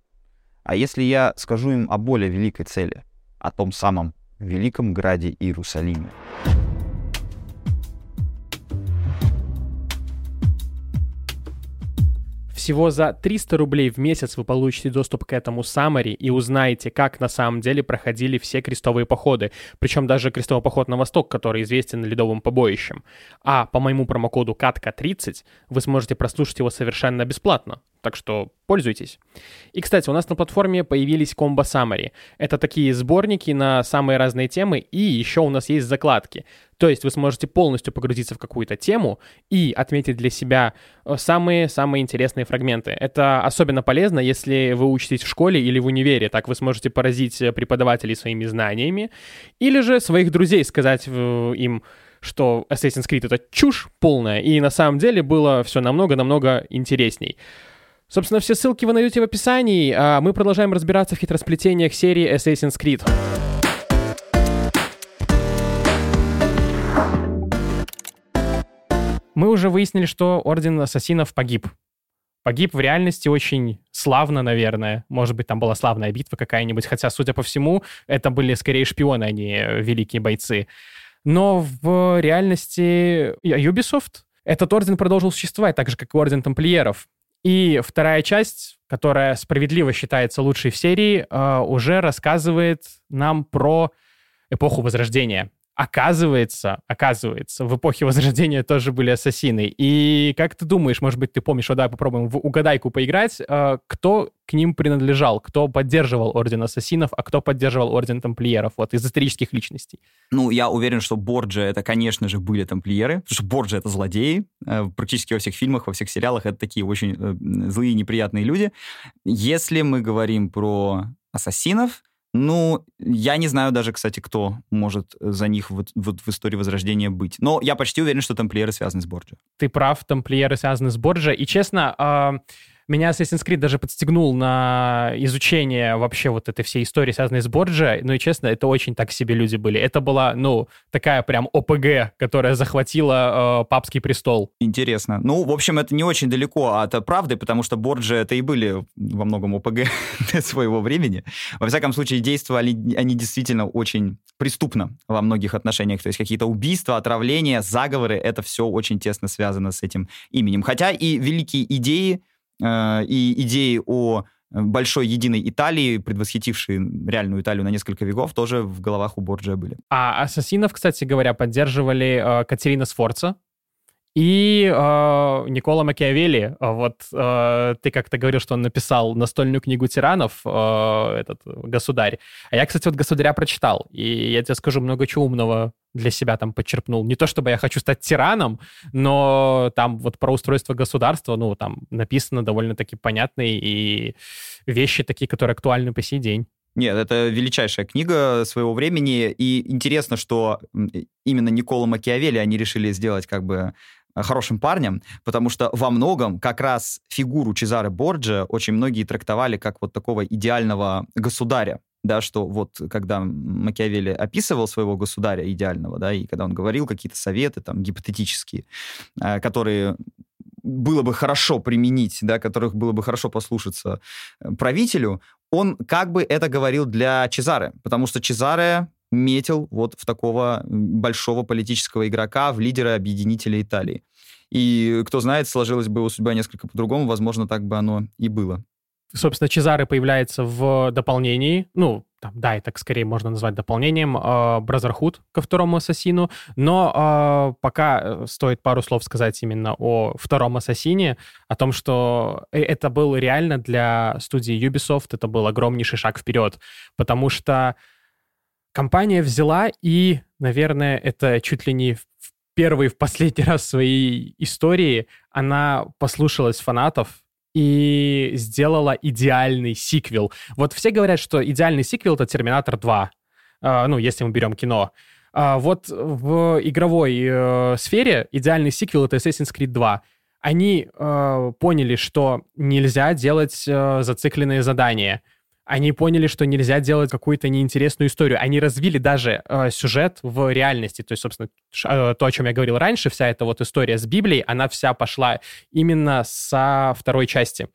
А если я скажу им о более великой цели, о том самом великом граде Иерусалиме? Всего за 300 рублей в месяц вы получите доступ к этому Самари и узнаете, как на самом деле проходили все крестовые походы, причем даже крестовый поход на восток, который известен ледовым побоищем. А по моему промокоду КАТКА30 вы сможете прослушать его совершенно бесплатно. Так что пользуйтесь. И, кстати, у нас на платформе появились комбо Summary. Это такие сборники на самые разные темы, и еще у нас есть закладки. То есть вы сможете полностью погрузиться в какую-то тему и отметить для себя самые-самые э, интересные фрагменты. Это особенно полезно, если вы учитесь в школе или в универе. Так вы сможете поразить э, преподавателей своими знаниями, или же своих друзей сказать э, им, что Assassin's Creed это чушь полная, и на самом деле было все намного-намного интересней. Собственно, все ссылки вы найдете в описании, а мы продолжаем разбираться в хитросплетениях серии Assassin's Creed. Мы уже выяснили, что Орден Ассасинов погиб. Погиб в реальности очень славно, наверное. Может быть, там была славная битва какая-нибудь, хотя, судя по всему, это были скорее шпионы, а не великие бойцы. Но в реальности Ubisoft этот орден продолжил существовать, так же, как и Орден Тамплиеров. И вторая часть, которая справедливо считается лучшей в серии, э, уже рассказывает нам про эпоху Возрождения. Оказывается, оказывается, в эпохе Возрождения тоже были ассасины. И как ты думаешь, может быть, ты помнишь, вот давай попробуем в угадайку поиграть, э, кто к ним принадлежал, кто поддерживал Орден Ассасинов, а кто поддерживал Орден Тамплиеров, вот, из исторических личностей? Ну, я уверен, что Борджи это, конечно же, были тамплиеры, потому что Борджи это злодеи. Э, практически во всех фильмах, во всех сериалах это такие очень э, злые, неприятные люди. Если мы говорим про ассасинов, ну, я не знаю даже, кстати, кто может за них вот, вот в истории Возрождения быть. Но я почти уверен, что тамплиеры связаны с Борджи. Ты прав, тамплиеры связаны с Борджи. И, честно, э, меня Assassin's Creed даже подстегнул на изучение вообще вот этой всей истории, связанной с Борджи. Ну и честно, это очень так себе люди были. Это была, ну, такая прям ОПГ, которая захватила э, папский престол. Интересно. Ну, в общем, это не очень далеко от правды, потому что Борджи это и были во многом ОПГ своего времени. Во всяком случае, действовали они действительно очень преступно во многих отношениях. То есть какие-то убийства, отравления, заговоры, это все очень тесно связано с этим именем. Хотя и великие идеи Э, и идеи о большой единой Италии, предвосхитившей реальную Италию на несколько веков, тоже в головах у Борджия были. А ассасинов, кстати говоря, поддерживали э, Катерина Сфорца, и э, Никола Макиавелли, вот э, ты как-то говорил, что он написал настольную книгу тиранов, э, этот государь. А я, кстати, вот государя прочитал, и я тебе скажу, много чего умного для себя там подчерпнул. Не то, чтобы я хочу стать тираном, но там вот про устройство государства, ну, там написано довольно-таки понятные и вещи такие, которые актуальны по сей день. Нет, это величайшая книга своего времени, и интересно, что именно Никола Макиавелли они решили сделать как бы хорошим парнем, потому что во многом как раз фигуру Чезаре Борджа очень многие трактовали как вот такого идеального государя, да, что вот когда Макиавелли описывал своего государя идеального, да, и когда он говорил какие-то советы там гипотетические, э, которые было бы хорошо применить, да, которых было бы хорошо послушаться э, правителю, он как бы это говорил для Чезаре, потому что Чезаре метил вот в такого большого политического игрока, в лидера объединителя Италии. И, кто знает, сложилась бы его судьба несколько по-другому, возможно, так бы оно и было. Собственно, Чезаре появляется в дополнении, ну, там, да, это скорее можно назвать дополнением, э, Brotherhood ко второму Ассасину, но э, пока стоит пару слов сказать именно о втором Ассасине, о том, что э, это был реально для студии Ubisoft, это был огромнейший шаг вперед, потому что компания взяла и, наверное, это чуть ли не в первый в последний раз в своей истории она послушалась фанатов и сделала идеальный сиквел. Вот все говорят, что идеальный сиквел — это «Терминатор 2», э, ну, если мы берем кино. А вот в игровой э, сфере идеальный сиквел — это Assassin's Creed 2. Они э, поняли, что нельзя делать зацикленные задания — они поняли, что нельзя делать какую-то неинтересную историю. Они развили даже э, сюжет в реальности. То есть, собственно, э, то, о чем я говорил раньше, вся эта вот история с Библией, она вся пошла именно со второй части.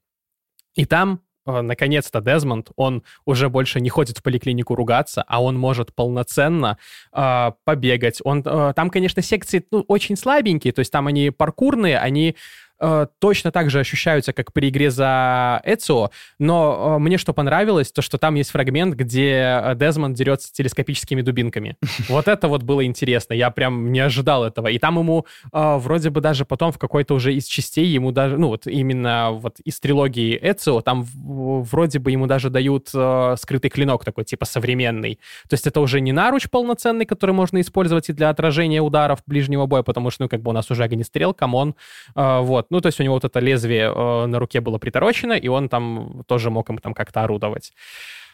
И там э, наконец-то Дезмонд, он уже больше не ходит в поликлинику ругаться, а он может полноценно э, побегать. Он, э, там, конечно, секции ну, очень слабенькие, то есть там они паркурные, они э, точно так же ощущаются, как при игре за Эцио, но э, мне что понравилось, то что там есть фрагмент, где э, Дезмонд дерется телескопическими дубинками. Вот это вот было интересно, я прям не ожидал этого. И там ему э, вроде бы даже потом в какой-то уже из частей ему даже, ну вот именно вот из трилогии Эцио, там вроде бы ему даже дают э, скрытый клинок такой, типа современный. То есть это уже не наруч полноценный, который можно использовать и для отражения ударов ближнего боя, потому что, ну, как бы у нас уже огнестрел, come on, э, вот. Ну, то есть у него вот это лезвие э, на руке было приторочено, и он там тоже мог им там как-то орудовать.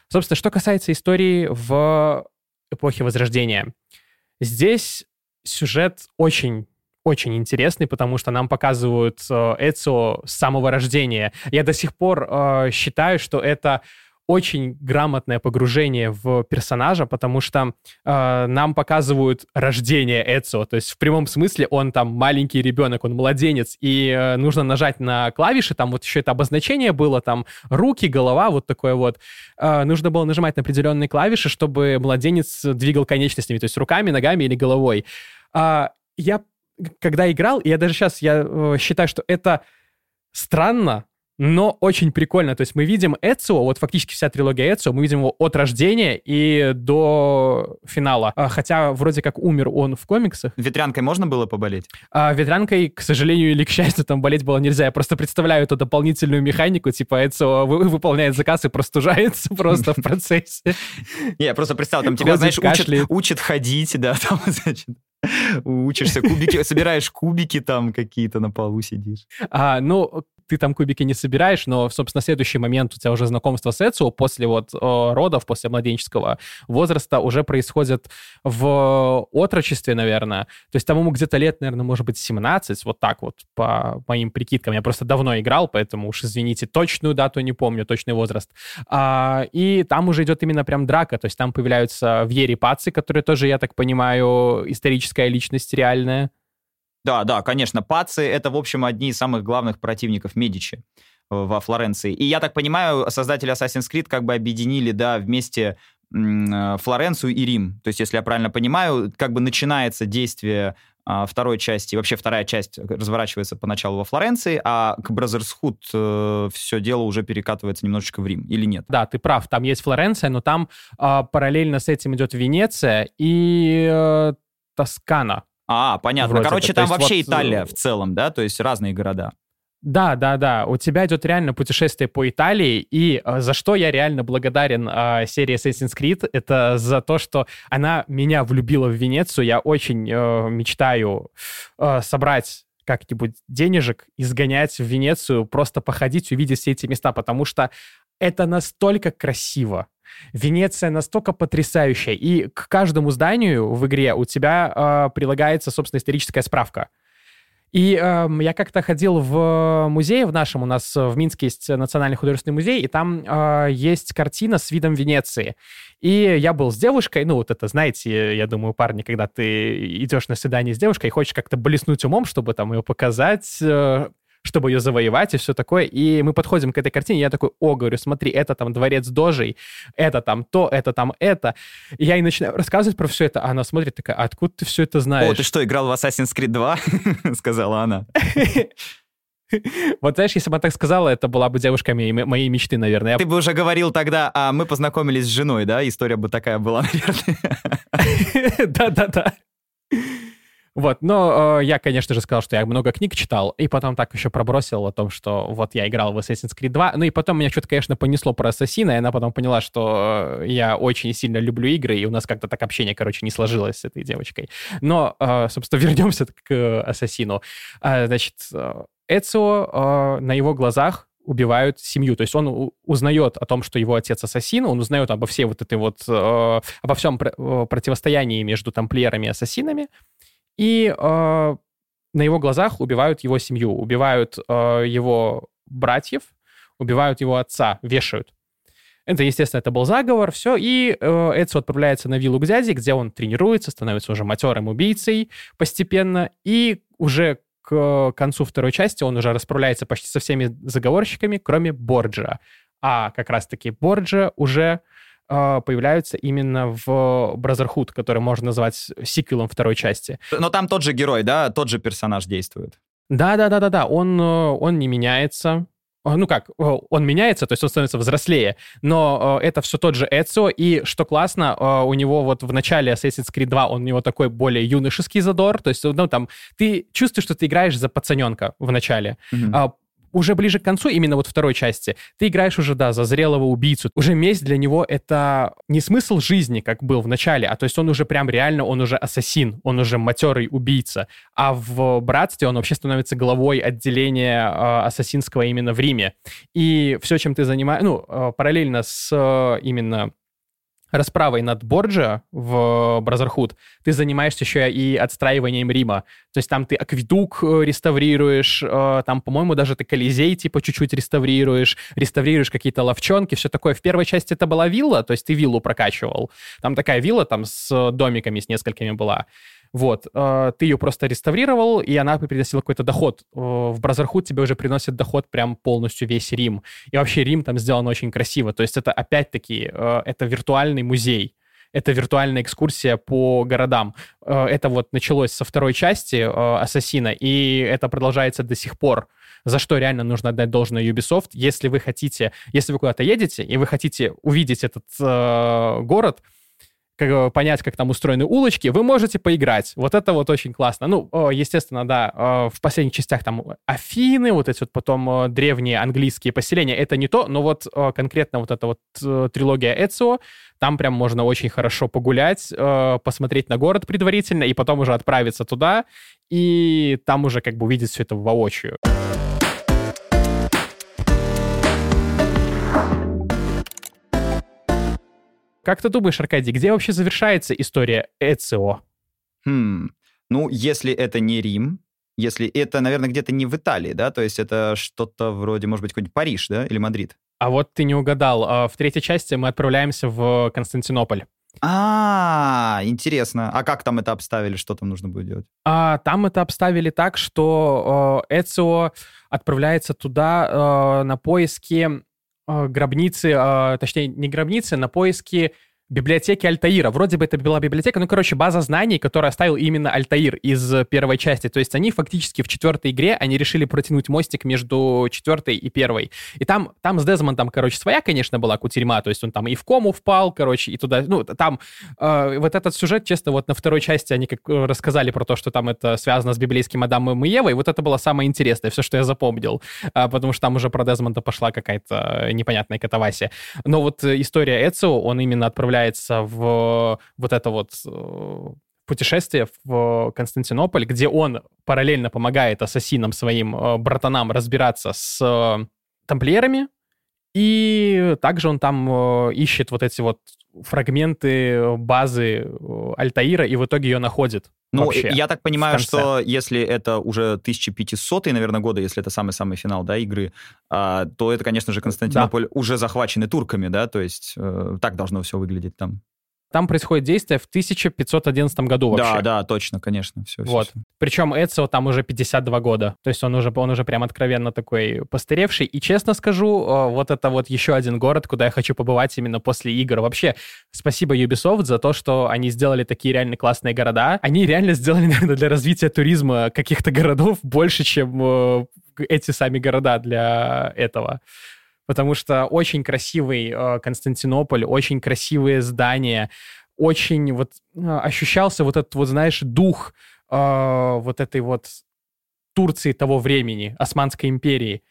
Собственно, что касается истории в эпохе Возрождения. Здесь сюжет очень очень интересный, потому что нам показывают э, Эцио с самого рождения. Я до сих пор э, считаю, что это очень грамотное погружение в персонажа, потому что э, нам показывают рождение Эцио, то есть в прямом смысле он там маленький ребенок, он младенец, и э, нужно нажать на клавиши, там вот еще это обозначение было, там руки, голова, вот такое вот. Э, нужно было нажимать на определенные клавиши, чтобы младенец двигал конечностями, то есть руками, ногами или головой. Э, я когда играл, я даже сейчас я э, считаю, что это странно, но очень прикольно. То есть мы видим Эцио, вот фактически вся трилогия Эцио, мы видим его от рождения и до финала. А, хотя вроде как умер он в комиксах. Ветрянкой можно было поболеть? А, ветрянкой, к сожалению или к счастью, там болеть было нельзя. Я просто представляю эту дополнительную механику, типа Эцио выполняет заказ и простужается просто в процессе. Я просто представил, там тебя, знаешь, учат ходить, да, там, значит, учишься, кубики, собираешь кубики там какие-то на полу сидишь. А, ну, ты там кубики не собираешь, но, собственно, следующий момент у тебя уже знакомство с Эцио после вот родов, после младенческого возраста уже происходит в отрочестве, наверное. То есть там ему где-то лет, наверное, может быть 17, вот так вот, по моим прикидкам. Я просто давно играл, поэтому уж извините, точную дату не помню, точный возраст. А, и там уже идет именно прям драка, то есть там появляются Вьери Паци, которые тоже, я так понимаю, историческая личность реальная. Да, да, конечно. Паци — это, в общем, одни из самых главных противников Медичи э, во Флоренции. И я так понимаю, создатели Assassin's Creed как бы объединили, да, вместе э, Флоренцию и Рим. То есть, если я правильно понимаю, как бы начинается действие а, второй части, вообще вторая часть разворачивается поначалу во Флоренции, а к Бразерсхуд э, все дело уже перекатывается немножечко в Рим, или нет? Да, ты прав, там есть Флоренция, но там э, параллельно с этим идет Венеция и э, Тоскана. А, понятно. Вроде Короче, бы. там вообще вот... Италия э, в целом, да? То есть разные города. Да, да, да. У тебя идет реально путешествие по Италии, и э, за что я реально благодарен э, серии Assassin's Creed, это за то, что она меня влюбила в Венецию. Я очень э, мечтаю э, собрать как-нибудь денежек и сгонять в Венецию, просто походить, увидеть все эти места, потому что это настолько красиво. Венеция настолько потрясающая, и к каждому зданию в игре у тебя э, прилагается, собственно, историческая справка. И э, я как-то ходил в музей в нашем, у нас в Минске есть Национальный художественный музей, и там э, есть картина с видом Венеции. И я был с девушкой, ну вот это, знаете, я думаю, парни, когда ты идешь на свидание с девушкой и хочешь как-то блеснуть умом, чтобы там ее показать, э, чтобы ее завоевать и все такое. И мы подходим к этой картине, я такой, о, говорю, смотри, это там дворец Дожей, это там то, это там это. И я ей начинаю рассказывать про все это, а она смотрит такая, «А откуда ты все это знаешь? О, ты что, играл в Assassin's Creed 2? Сказала она. Вот знаешь, если бы она так сказала, это была бы девушка моей, моей мечты, наверное. Ты бы уже говорил тогда, а мы познакомились с женой, да? История бы такая была, наверное. Да-да-да. Вот, но э, я, конечно же, сказал, что я много книг читал, и потом так еще пробросил о том, что вот я играл в Assassin's Creed 2, ну и потом меня что-то, конечно, понесло про Ассасина, и она потом поняла, что э, я очень сильно люблю игры, и у нас как-то так общение, короче, не сложилось с этой девочкой. Но, э, собственно, вернемся к Ассасину. Э, значит, Эцио э, на его глазах убивают семью. То есть он узнает о том, что его отец ассасин, он узнает обо всей вот этой вот, э, обо всем пр- противостоянии между тамплиерами и ассасинами, и э, на его глазах убивают его семью, убивают э, его братьев, убивают его отца, вешают. Это, естественно, это был заговор, все, и э, Эцио отправляется на виллу к дяде, где он тренируется, становится уже матерым убийцей постепенно, и уже к концу второй части он уже расправляется почти со всеми заговорщиками, кроме Борджа. А как раз-таки Борджа уже появляются именно в Brotherhood, который можно назвать сиквелом второй части. Но там тот же герой, да, тот же персонаж действует. Да-да-да-да-да, он, э, он не меняется. Э, ну как, э, он меняется, то есть он становится взрослее, но это все тот же Эцио, и что классно, у него вот в начале Assassin's Creed 2 он у него такой более юношеский задор, то есть, ну там, ты чувствуешь, что ты играешь за пацаненка в начале, mm-hmm уже ближе к концу, именно вот второй части, ты играешь уже, да, за зрелого убийцу. Уже месть для него — это не смысл жизни, как был в начале, а то есть он уже прям реально, он уже ассасин, он уже матерый убийца. А в «Братстве» он вообще становится главой отделения э, ассасинского именно в Риме. И все, чем ты занимаешься, ну, э, параллельно с э, именно расправой над Борджа в Brotherhood, ты занимаешься еще и отстраиванием Рима. То есть там ты акведук э, реставрируешь, э, там, по-моему, даже ты Колизей типа чуть-чуть реставрируешь, реставрируешь какие-то ловчонки, все такое. В первой части это была вилла, то есть ты виллу прокачивал. Там такая вилла там с домиками, с несколькими была. Вот, э, ты ее просто реставрировал, и она приносила какой-то доход. Э, в Brotherhood тебе уже приносит доход прям полностью весь Рим. И вообще Рим там сделан очень красиво. То есть это опять-таки, э, это виртуальный музей это виртуальная экскурсия по городам. Это вот началось со второй части Ассасина, и это продолжается до сих пор. За что реально нужно отдать должное Ubisoft. Если вы хотите, если вы куда-то едете, и вы хотите увидеть этот город, как, понять, как там устроены улочки, вы можете поиграть. Вот это вот очень классно. Ну, естественно, да, в последних частях там Афины, вот эти вот потом древние английские поселения, это не то, но вот конкретно вот эта вот э, трилогия Эцио, там прям можно очень хорошо погулять, посмотреть на город предварительно, и потом уже отправиться туда, и там уже как бы увидеть все это воочию. Как ты думаешь, Аркадий, где вообще завершается история Эцио? Хм, ну, если это не Рим, если это, наверное, где-то не в Италии, да, то есть это что-то вроде, может быть, какой-нибудь Париж, да, или Мадрид. А вот ты не угадал. А, в третьей части мы отправляемся в Константинополь. А, интересно. А как там это обставили? Что там нужно будет делать? А, там это обставили так, что э, Эцио отправляется туда э, на поиски гробницы, а, точнее, не гробницы, на поиски библиотеки Альтаира. Вроде бы это была библиотека, ну, короче, база знаний, которую оставил именно Альтаир из первой части. То есть они фактически в четвертой игре, они решили протянуть мостик между четвертой и первой. И там, там с Дезмондом, короче, своя, конечно, была кутерьма, то есть он там и в кому впал, короче, и туда, ну, там э, вот этот сюжет, честно, вот на второй части они как э, рассказали про то, что там это связано с библейским Адамом и Евой, вот это было самое интересное, все, что я запомнил, э, потому что там уже про Дезмонда пошла какая-то непонятная катавасия. Но вот история Эцио, он именно отправляет отправляется в вот это вот э, путешествие в Константинополь, где он параллельно помогает ассасинам своим э, братанам разбираться с э, тамплиерами, и также он там ищет вот эти вот фрагменты базы Альтаира и в итоге ее находит. Ну, вообще, я так понимаю, что если это уже 1500 наверное, года, если это самый-самый финал, да, игры, а, то это, конечно же, Константинополь да. уже захвачены турками, да, то есть э, так должно все выглядеть там. Там происходит действие в 1511 году вообще. Да, да, точно, конечно. Все, вот. Все, все. Причем Эцио там уже 52 года. То есть он уже, он уже прям откровенно такой постаревший. И честно скажу, э, вот это вот еще один город, куда я хочу побывать именно после игр. Вообще, спасибо Ubisoft за то, что они сделали такие реально классные города. Они реально сделали, наверное, для развития туризма каких-то городов больше, чем э, эти сами города для этого потому что очень красивый э, Константинополь, очень красивые здания, очень вот э, ощущался вот этот вот, знаешь, дух э, вот этой вот Турции того времени, Османской империи.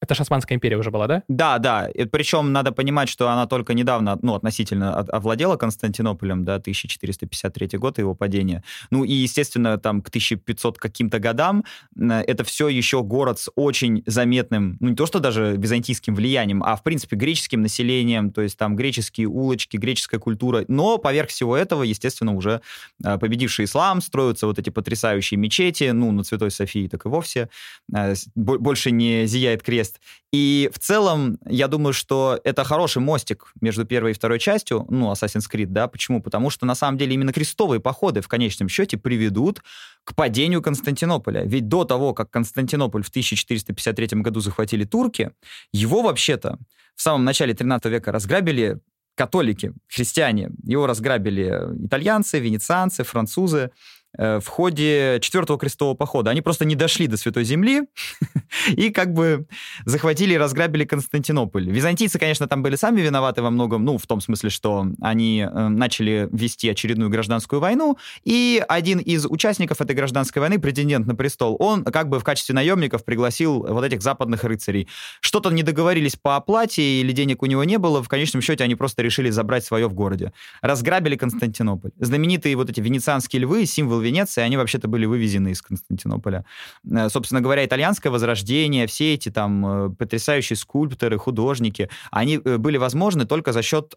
Это же империя уже была, да? Да, да. И, причем надо понимать, что она только недавно, ну, относительно овладела Константинополем, да, 1453 год его падения. Ну, и, естественно, там к 1500 каким-то годам это все еще город с очень заметным, ну, не то что даже византийским влиянием, а, в принципе, греческим населением, то есть там греческие улочки, греческая культура. Но поверх всего этого, естественно, уже а, победивший ислам, строятся вот эти потрясающие мечети, ну, на Святой Софии так и вовсе. А, больше не зияет крест есть. И в целом, я думаю, что это хороший мостик между первой и второй частью, ну, Assassin's Creed, да, почему? Потому что, на самом деле, именно крестовые походы в конечном счете приведут к падению Константинополя. Ведь до того, как Константинополь в 1453 году захватили турки, его вообще-то в самом начале 13 века разграбили католики, христиане. Его разграбили итальянцы, венецианцы, французы. Э, в ходе четвертого крестового похода. Они просто не дошли до Святой Земли и как бы захватили и разграбили Константинополь. Византийцы, конечно, там были сами виноваты во многом, ну, в том смысле, что они э, начали вести очередную гражданскую войну, и один из участников этой гражданской войны, претендент на престол, он как бы в качестве наемников пригласил вот этих западных рыцарей. Что-то не договорились по оплате, или денег у него не было, в конечном счете они просто решили забрать свое в городе. Разграбили Константинополь. Знаменитые вот эти венецианские львы, символ Венеции, они вообще-то были вывезены из Константинополя. Э, собственно говоря, итальянское возрождение, все эти там э, потрясающие скульпторы, художники, они э, были возможны только за счет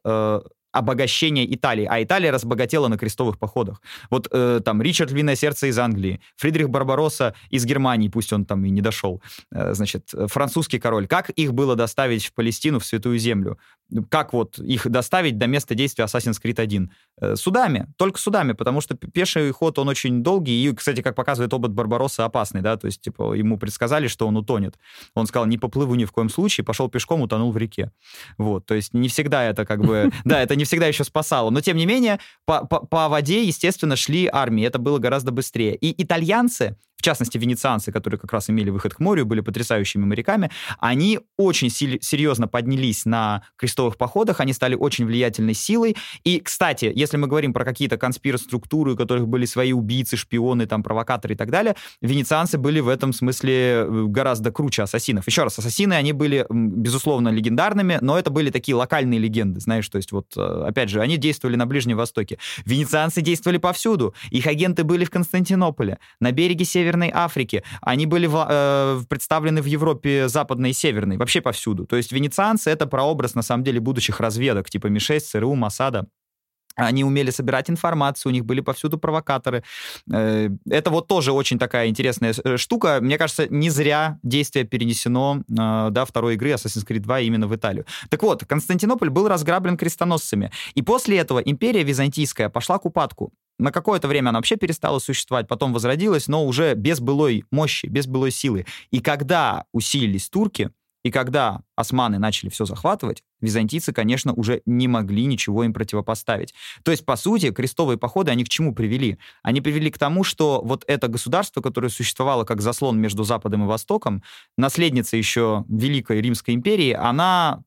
обогащения Италии, а Италия разбогатела на крестовых походах. Вот э, там Ричард Львиное Сердце из Англии, Фридрих Барбаросса из Германии, пусть он там и не дошел, э, значит, французский король. Как их было доставить в Палестину, в Святую Землю? Как вот их доставить до места действия Assassin's Creed 1? Э, судами, только судами, потому что пеший ход, он очень долгий, и, кстати, как показывает опыт Барбаросса, опасный, да, то есть, типа, ему предсказали, что он утонет. Он сказал, не поплыву ни в коем случае, пошел пешком, утонул в реке. Вот, то есть не всегда это как бы... Да, это не всегда еще спасало. Но, тем не менее, по, по, по воде, естественно, шли армии. Это было гораздо быстрее. И итальянцы в частности, венецианцы, которые как раз имели выход к морю, были потрясающими моряками, они очень серьезно поднялись на крестовых походах, они стали очень влиятельной силой. И, кстати, если мы говорим про какие-то конспироструктуры, у которых были свои убийцы, шпионы, там, провокаторы и так далее, венецианцы были в этом смысле э, гораздо круче ассасинов. Еще раз, ассасины, они были, безусловно, легендарными, но это были такие локальные легенды, знаешь, то есть вот, э, опять же, они действовали на Ближнем Востоке. Венецианцы действовали повсюду. Их агенты были в Константинополе, на береге Северной Африки. Они были в, э, представлены в Европе западной и северной, вообще повсюду. То есть венецианцы — это прообраз, на самом деле, будущих разведок, типа МИ-6, ЦРУ, Масада. Они умели собирать информацию, у них были повсюду провокаторы. Э, это вот тоже очень такая интересная э, штука. Мне кажется, не зря действие перенесено э, да, второй игры Assassin's Creed 2 именно в Италию. Так вот, Константинополь был разграблен крестоносцами. И после этого империя византийская пошла к упадку. На какое-то время она вообще перестала существовать, потом возродилась, но уже без былой мощи, без былой силы. И когда усилились турки, и когда османы начали все захватывать, византийцы, конечно, уже не могли ничего им противопоставить. То есть, по сути, крестовые походы, они к чему привели? Они привели к тому, что вот это государство, которое существовало как заслон между Западом и Востоком, наследница еще Великой Римской империи, она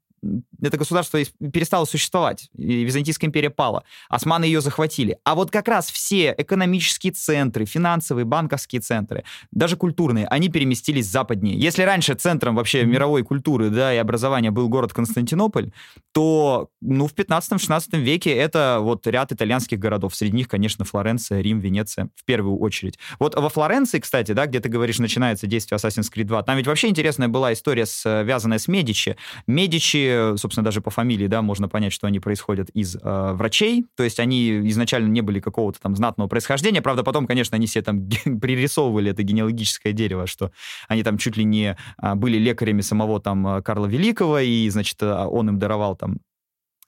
это государство перестало существовать, и Византийская империя пала. Османы ее захватили. А вот как раз все экономические центры, финансовые, банковские центры, даже культурные, они переместились западнее. Если раньше центром вообще мировой культуры да, и образования был город Константинополь, то ну, в 15-16 веке это вот ряд итальянских городов. Среди них, конечно, Флоренция, Рим, Венеция в первую очередь. Вот во Флоренции, кстати, да, где ты говоришь, начинается действие Assassin's Creed 2, там ведь вообще интересная была история, связанная с Медичи. Медичи, собственно, даже по фамилии, да, можно понять, что они происходят из э, врачей, то есть они изначально не были какого-то там знатного происхождения, правда, потом, конечно, они себе там пририсовывали это генеалогическое дерево, что они там чуть ли не а, были лекарями самого там э, Карла Великого, и, значит, он им даровал там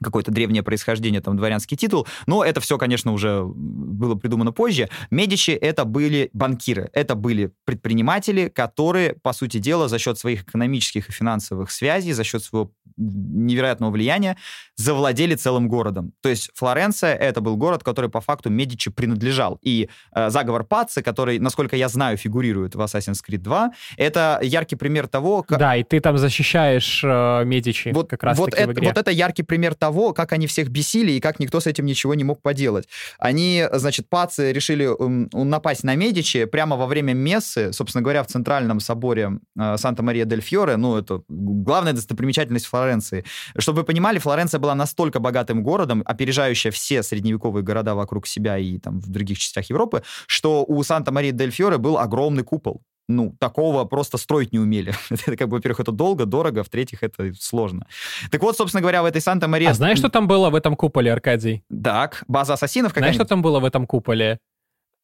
какое-то древнее происхождение, там, дворянский титул, но это все, конечно, уже было придумано позже. Медичи — это были банкиры, это были предприниматели, которые, по сути дела, за счет своих экономических и финансовых связей, за счет своего невероятного влияния завладели целым городом. То есть Флоренция — это был город, который по факту Медичи принадлежал. И э, заговор Пацци, который, насколько я знаю, фигурирует в Assassin's Creed 2, это яркий пример того... Как... Да, и ты там защищаешь э, Медичи вот, как раз вот это. Вот это яркий пример того, как они всех бесили и как никто с этим ничего не мог поделать. Они, значит, Пацци решили э, напасть на Медичи прямо во время мессы, собственно говоря, в центральном соборе э, Санта-Мария-дель-Фьоре, ну, это главная достопримечательность Флоренции. Чтобы вы понимали, Флоренция была настолько богатым городом, опережающая все средневековые города вокруг себя и там в других частях Европы, что у Санта-Марии-дель-Фьоре был огромный купол ну, такого просто строить не умели. это, как бы, во-первых, это долго, дорого, в-третьих, это сложно. Так вот, собственно говоря, в этой Санта-Мария... А знаешь, что там было в этом куполе, Аркадий? Так, база ассасинов какая Знаешь, что там было в этом куполе?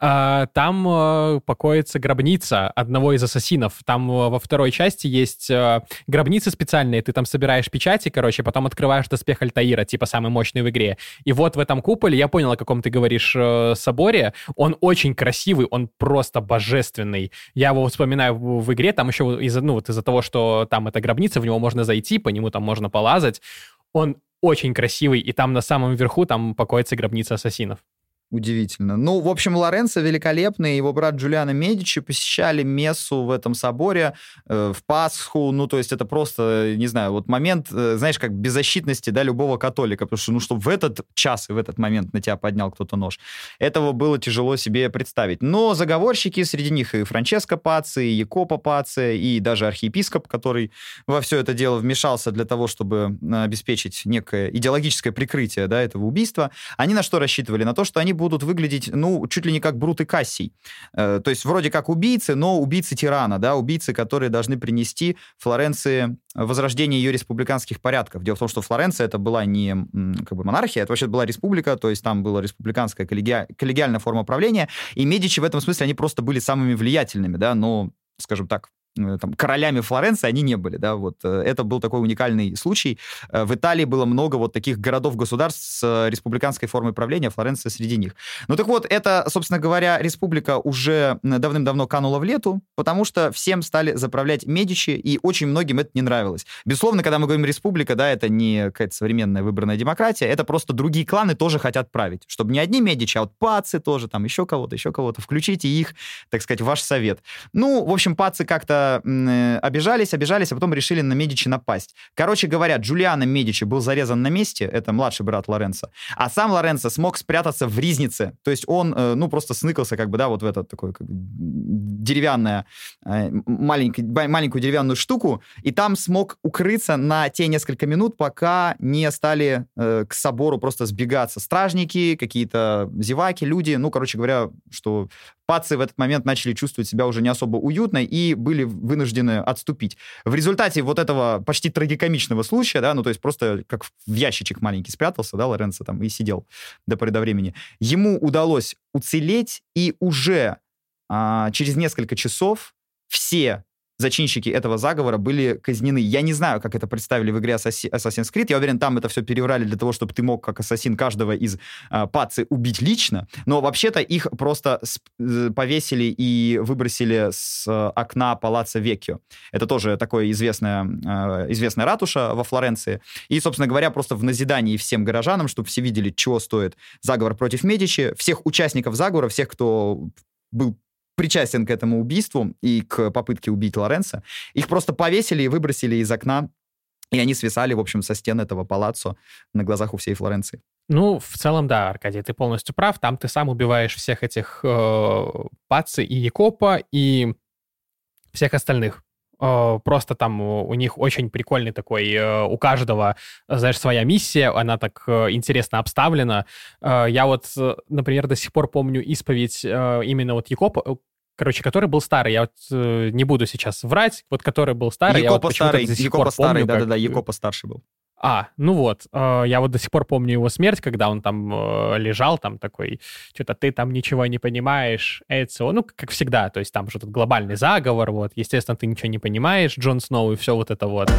А, там э, покоится гробница одного из ассасинов. Там э, во второй части есть э, гробницы специальные, ты там собираешь печати, короче, потом открываешь доспех Альтаира, типа самый мощный в игре. И вот в этом куполе, я понял, о каком ты говоришь соборе, он очень красивый, он просто божественный. Я его вспоминаю в, игре, там еще из-за ну, вот из-за того, что там эта гробница, в него можно зайти, по нему там можно полазать. Он очень красивый, и там на самом верху там покоится гробница ассасинов. Удивительно. Ну, в общем, Лоренцо великолепный, его брат Джулиано Медичи посещали мессу в этом соборе э, в Пасху. Ну, то есть это просто, не знаю, вот момент, э, знаешь, как беззащитности, да, любого католика. Потому что, ну, что в этот час и в этот момент на тебя поднял кто-то нож. Этого было тяжело себе представить. Но заговорщики, среди них и Франческо Паци, и Якопо Паци, и даже архиепископ, который во все это дело вмешался для того, чтобы обеспечить некое идеологическое прикрытие, да, этого убийства, они на что рассчитывали? На то, что они будут выглядеть, ну, чуть ли не как Брут и Кассий. Э, то есть вроде как убийцы, но убийцы тирана, да, убийцы, которые должны принести Флоренции возрождение ее республиканских порядков. Дело в том, что Флоренция это была не как бы монархия, это вообще была республика, то есть там была республиканская коллеги... коллегиальная форма правления, и Медичи в этом смысле, они просто были самыми влиятельными, да, но, скажем так, там, королями Флоренции они не были, да, вот. Э, это был такой уникальный случай. Э, в Италии было много вот таких городов-государств с республиканской формой правления, Флоренция среди них. Ну так вот, это, собственно говоря, республика уже давным-давно канула в лету, потому что всем стали заправлять Медичи, и очень многим это не нравилось. Безусловно, когда мы говорим республика, да, это не какая-то современная выбранная демократия, это просто другие кланы тоже хотят править, чтобы не одни Медичи, а вот пацы тоже, там еще кого-то, еще кого-то, включите их, так сказать, в ваш совет. Ну, в общем, пацы как-то э, обижались, обижались, а потом решили на Медичи напасть. Короче говоря, Джулиано Медичи был зарезан на месте, это младший брат Лоренцо, а сам Лоренцо смог спрятаться в Ризнице. То есть он, э, ну, просто сныкался, как бы, да, вот в этот такой как деревянная, э, маленький, маленькую деревянную штуку, и там смог укрыться на те несколько минут, пока не стали к собору просто сбегаться стражники, какие-то зеваки, люди, ну, короче говоря, что пацы в этот момент начали чувствовать себя уже не особо уютно и были вынуждены отступить. В результате вот этого почти трагикомичного случая, да, ну, то есть просто как в ящичек маленький спрятался, да, Лоренцо там и сидел до поры до времени, ему удалось уцелеть, и уже а, через несколько часов все зачинщики этого заговора были казнены. Я не знаю, как это представили в игре Assassin's Creed. Я уверен, там это все переврали для того, чтобы ты мог, как ассасин, каждого из э, пацы убить лично. Но вообще-то их просто э, повесили и выбросили с э, окна палаца Веккио. Это тоже такое известная, э, известная ратуша во Флоренции. И, собственно говоря, просто в назидании всем горожанам, чтобы все видели, чего стоит заговор против Медичи, всех участников заговора, всех, кто был причастен к этому убийству и к попытке убить Лоренца. Их просто повесили и выбросили из окна, и они свисали, в общем, со стен этого палаццо на глазах у всей Флоренции. Ну, в целом, да, Аркадий, ты полностью прав. Там ты сам убиваешь всех этих э, Паци и Якопа, и всех остальных. Э, просто там у них очень прикольный такой, э, у каждого, знаешь, своя миссия, она так э, интересно обставлена. Я вот, например, до сих пор помню исповедь именно вот Якопа, короче, который был старый. Я вот не буду сейчас врать, вот который был старый. Якопа я вот старый, Якопа старый, да-да-да, Якопа старший был. А, ну вот, э, я вот до сих пор помню его смерть, когда он там э, лежал, там такой, что-то ты там ничего не понимаешь, Эцио, ну, как всегда, то есть там же этот глобальный заговор, вот, естественно, ты ничего не понимаешь, Джон Сноу и все вот это вот.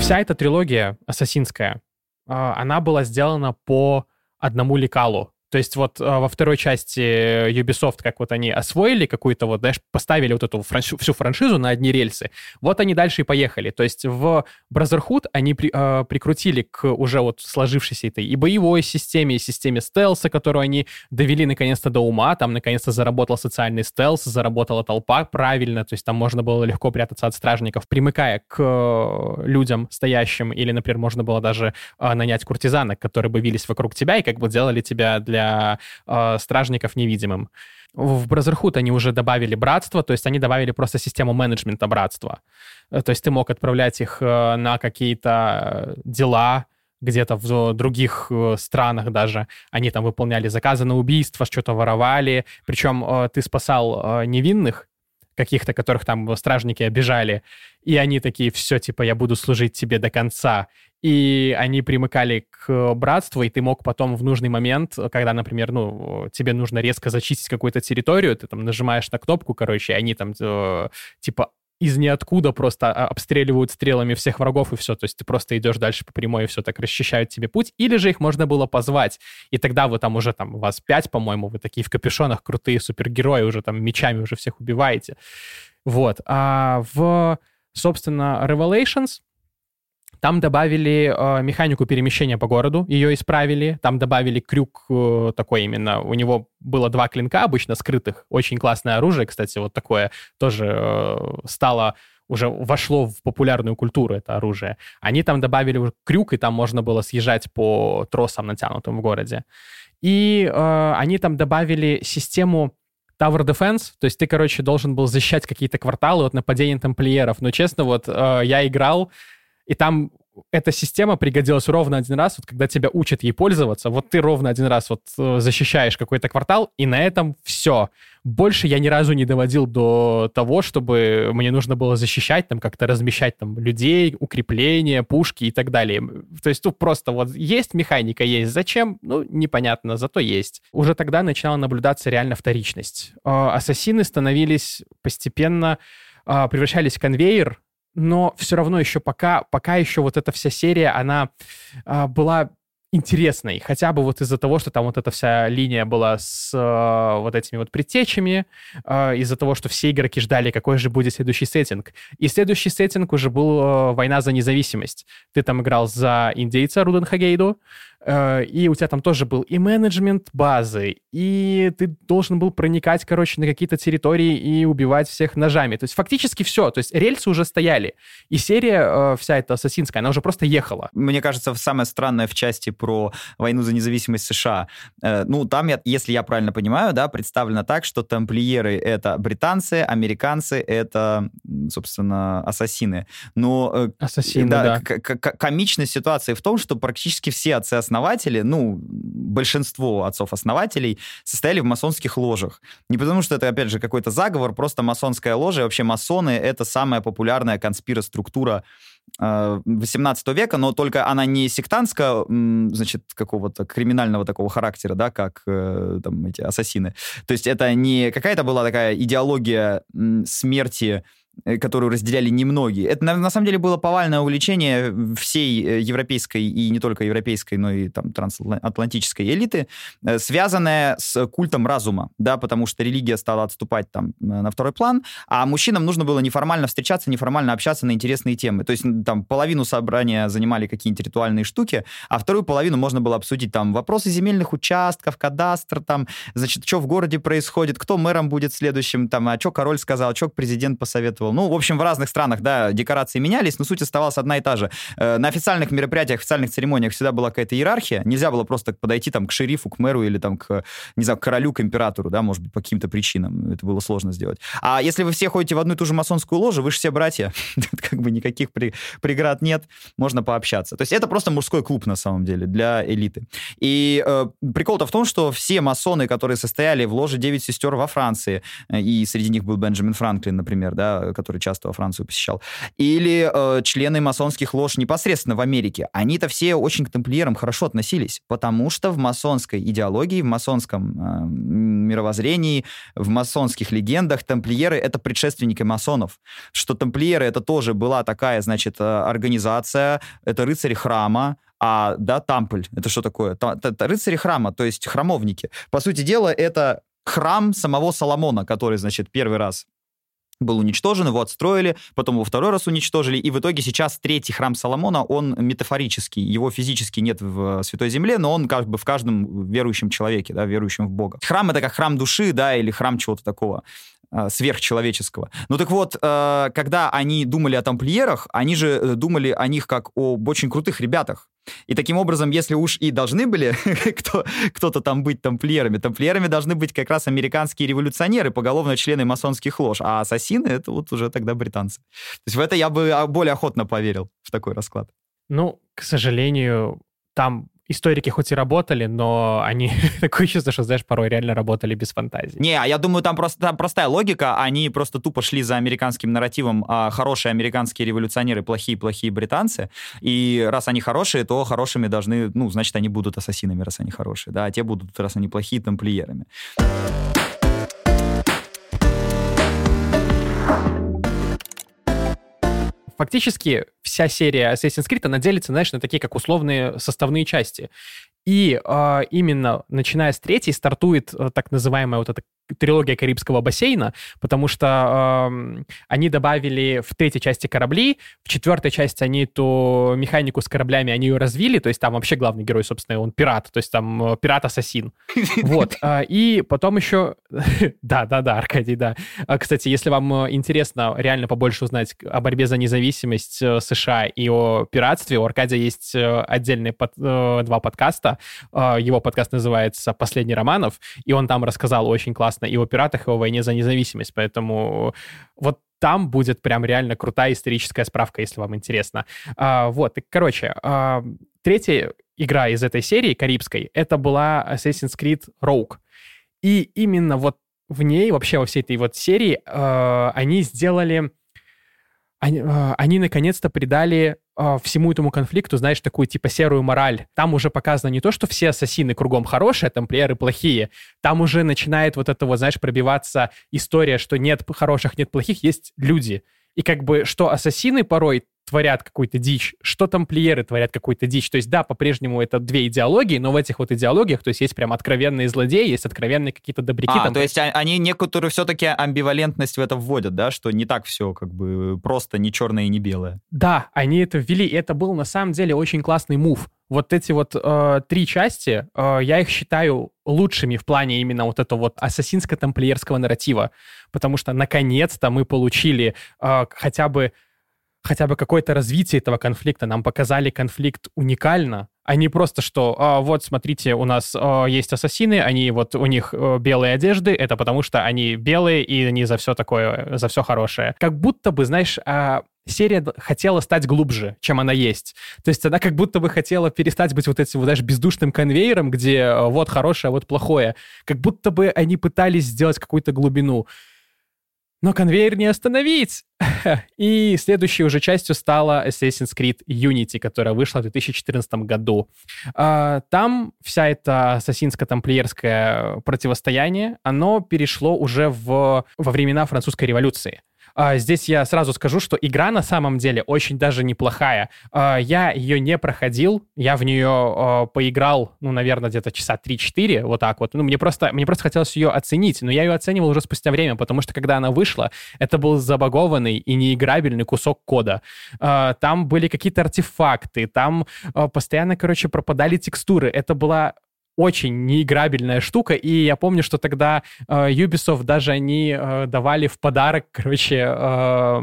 Вся эта трилогия ассасинская, э, она была сделана по одному лекалу, то есть вот а, во второй части Ubisoft, как вот они освоили какую-то вот, знаешь, поставили вот эту франш... всю франшизу на одни рельсы, вот они дальше и поехали. То есть в Brotherhood они при, э, прикрутили к уже вот сложившейся этой и боевой системе, и системе стелса, которую они довели наконец-то до ума, там наконец-то заработал социальный стелс, заработала толпа правильно, то есть там можно было легко прятаться от стражников, примыкая к э, людям стоящим, или, например, можно было даже э, нанять куртизанок, которые бы вились вокруг тебя и как бы делали тебя для для э, стражников невидимым. В Brotherhood они уже добавили братство, то есть они добавили просто систему менеджмента братства. Э, то есть ты мог отправлять их э, на какие-то дела, где-то в других э, странах даже. Они там выполняли заказы на убийство, что-то воровали. Причем ты спасал невинных, каких-то, которых там стражники обижали, и они такие, все, типа, я буду служить тебе до конца. И они примыкали к братству, и ты мог потом в нужный момент, когда, например, ну, тебе нужно резко зачистить какую-то территорию, ты там нажимаешь на кнопку, короче, и они там, э, типа, из ниоткуда просто а, обстреливают стрелами всех врагов и все. То есть ты просто идешь дальше по прямой и все так расчищают тебе путь. Или же их можно было позвать. И тогда вы там уже там, вас пять, по-моему, вы такие в капюшонах крутые супергерои, уже там мечами уже всех убиваете. Вот. А в, собственно, Revelations там добавили э, механику перемещения по городу, ее исправили. Там добавили крюк э, такой именно. У него было два клинка обычно скрытых. Очень классное оружие, кстати, вот такое тоже э, стало уже вошло в популярную культуру это оружие. Они там добавили крюк, и там можно было съезжать по тросам, натянутым в городе. И э, они там добавили систему Tower Defense, то есть ты, короче, должен был защищать какие-то кварталы от нападения тамплиеров. Но, честно, вот э, я играл, и там эта система пригодилась ровно один раз, вот когда тебя учат ей пользоваться, вот ты ровно один раз вот э, защищаешь какой-то квартал, и на этом все. Больше я ни разу не доводил до того, чтобы мне нужно было защищать, там как-то размещать там людей, укрепления, пушки и так далее. То есть тут просто вот есть механика, есть. Зачем? Ну, непонятно, зато есть. Уже тогда начинала наблюдаться реально вторичность. Э, ассасины становились постепенно э, превращались в конвейер, но все равно еще пока, пока еще вот эта вся серия, она а, была интересной, хотя бы вот из-за того, что там вот эта вся линия была с э, вот этими вот предтечами, э, из-за того, что все игроки ждали, какой же будет следующий сеттинг. И следующий сеттинг уже был э, «Война за независимость». Ты там играл за индейца Руден Хагейду, Э, и у тебя там тоже был и менеджмент базы, и ты должен был проникать, короче, на какие-то территории и убивать всех ножами. То есть фактически все. То есть рельсы уже стояли. И серия э, вся эта ассасинская, она уже просто ехала. Мне кажется, самое странное в части про войну за независимость США. Э, ну, там, если я правильно понимаю, да, представлено так, что тамплиеры — это британцы, американцы — это, собственно, ассасины. Но... Ассасины, да. да. Комичность ситуации в том, что практически все отцы-основатели основатели, ну, большинство отцов-основателей состояли в масонских ложах. Не потому, что это, опять же, какой-то заговор, просто масонская ложа. И вообще масоны — это самая популярная конспироструктура 18 э, века, но только она не сектантская, значит, какого-то криминального такого характера, да, как э, там эти ассасины. То есть это не какая-то была такая идеология смерти которую разделяли немногие. Это, на, на самом деле, было повальное увлечение всей э, европейской и не только европейской, но и там трансатлантической элиты, э, связанное с культом разума, да, потому что религия стала отступать там на второй план, а мужчинам нужно было неформально встречаться, неформально общаться на интересные темы. То есть там половину собрания занимали какие-нибудь ритуальные штуки, а вторую половину можно было обсудить там вопросы земельных участков, кадастр, там, значит, что в городе происходит, кто мэром будет следующим, там, а что король сказал, что президент посоветовал, участвовал. Ну, в общем, в разных странах, да, декорации менялись, но суть оставалась одна и та же. Э, на официальных мероприятиях, официальных церемониях всегда была какая-то иерархия. Нельзя было просто подойти там к шерифу, к мэру или там к, не знаю, к королю, к императору, да, может быть, по каким-то причинам. Это было сложно сделать. А если вы все ходите в одну и ту же масонскую ложу, вы же все братья. как бы никаких при, преград нет, можно пообщаться. То есть это просто мужской клуб, на самом деле, для элиты. И э, прикол-то в том, что все масоны, которые состояли в ложе «Девять сестер» во Франции, э, и среди них был Бенджамин Франклин, например, да, который часто во Францию посещал, или э, члены масонских лож непосредственно в Америке, они-то все очень к тамплиерам хорошо относились, потому что в масонской идеологии, в масонском э, мировоззрении, в масонских легендах тамплиеры — это предшественники масонов, что тамплиеры — это тоже была такая, значит, э, организация, это рыцари храма, а, да, Тампль, это что такое? Т- т- рыцари храма, то есть храмовники. По сути дела, это храм самого Соломона, который, значит, первый раз был уничтожен, его отстроили, потом его второй раз уничтожили, и в итоге сейчас третий храм Соломона, он метафорический, его физически нет в Святой Земле, но он как бы в каждом верующем человеке, да, верующем в Бога. Храм — это как храм души, да, или храм чего-то такого. Э, сверхчеловеческого. Ну так вот, э, когда они думали о тамплиерах, они же э, думали о них как об очень крутых ребятах. И таким образом, если уж и должны были кто, кто-то там быть тамплиерами, тамплиерами должны быть как раз американские революционеры, поголовно члены масонских лож, а ассасины — это вот уже тогда британцы. То есть в это я бы а, более охотно поверил, в такой расклад. Ну, к сожалению, там историки хоть и работали, но они такое чувство, что, знаешь, порой реально работали без фантазии. Не, а я думаю, там просто там простая логика. Они просто тупо шли за американским нарративом а, хорошие американские революционеры, плохие-плохие британцы. И раз они хорошие, то хорошими должны, ну, значит, они будут ассасинами, раз они хорошие, да, а те будут, раз они плохие, тамплиерами. Фактически вся серия Assassin's Creed, она делится, знаешь, на такие как условные составные части. И э, именно начиная с третьей стартует э, так называемая вот эта трилогия Карибского бассейна, потому что э, они добавили в третьей части корабли, в четвертой части они эту механику с кораблями, они ее развили, то есть там вообще главный герой, собственно, он пират, то есть там э, пират-ассасин. Вот. Э, и потом еще... Да-да-да, Аркадий, да. А, кстати, если вам э, интересно реально побольше узнать о борьбе за независимость э, США и о пиратстве, у Аркадия есть э, отдельные под, два подкаста, а, его подкаст называется «Последний Романов», и он там рассказал очень классно и о пиратах, и о войне за независимость. Поэтому вот там будет прям реально крутая историческая справка, если вам интересно. А, вот, и, короче, а, третья игра из этой серии, карибской, это была Assassin's Creed Rogue. И именно вот в ней, вообще во всей этой вот серии, э, они сделали... Они, э, они наконец-то придали всему этому конфликту, знаешь, такую типа серую мораль. Там уже показано не то, что все ассасины кругом хорошие, там тамплиеры плохие. Там уже начинает вот это вот, знаешь, пробиваться история, что нет хороших, нет плохих, есть люди. И как бы, что ассасины порой творят какую-то дичь, что тамплиеры творят какую-то дичь. То есть, да, по-прежнему это две идеологии, но в этих вот идеологиях, то есть есть прям откровенные злодеи, есть откровенные какие-то добряки. А, там, то есть а, они некоторую все-таки амбивалентность в это вводят, да, что не так все как бы просто не черное и не белое. Да, они это ввели, и это был на самом деле очень классный мув. Вот эти вот э, три части, э, я их считаю лучшими в плане именно вот этого вот ассасинско-тамплиерского нарратива, потому что наконец-то мы получили э, хотя бы хотя бы какое-то развитие этого конфликта. Нам показали конфликт уникально, а не просто, что а, вот, смотрите, у нас а, есть ассасины, они вот, у них а, белые одежды, это потому что они белые, и они за все такое, за все хорошее. Как будто бы, знаешь, а, серия хотела стать глубже, чем она есть. То есть она как будто бы хотела перестать быть вот этим, вот, знаешь, бездушным конвейером, где а, вот хорошее, а вот плохое. Как будто бы они пытались сделать какую-то глубину. Но конвейер не остановить! И следующей уже частью стала Assassin's Creed Unity, которая вышла в 2014 году. А, там вся эта ассасинско-тамплиерское противостояние, оно перешло уже в, во времена французской революции. А, здесь я сразу скажу, что игра на самом деле очень даже неплохая. А, я ее не проходил, я в нее а, поиграл, ну, наверное, где-то часа 3-4, вот так вот. Ну, мне просто, мне просто хотелось ее оценить, но я ее оценивал уже спустя время, потому что когда она вышла, это был забагованный и неиграбельный кусок кода. Там были какие-то артефакты, там постоянно, короче, пропадали текстуры. Это была очень неиграбельная штука, и я помню, что тогда э, Ubisoft даже они э, давали в подарок, короче, э,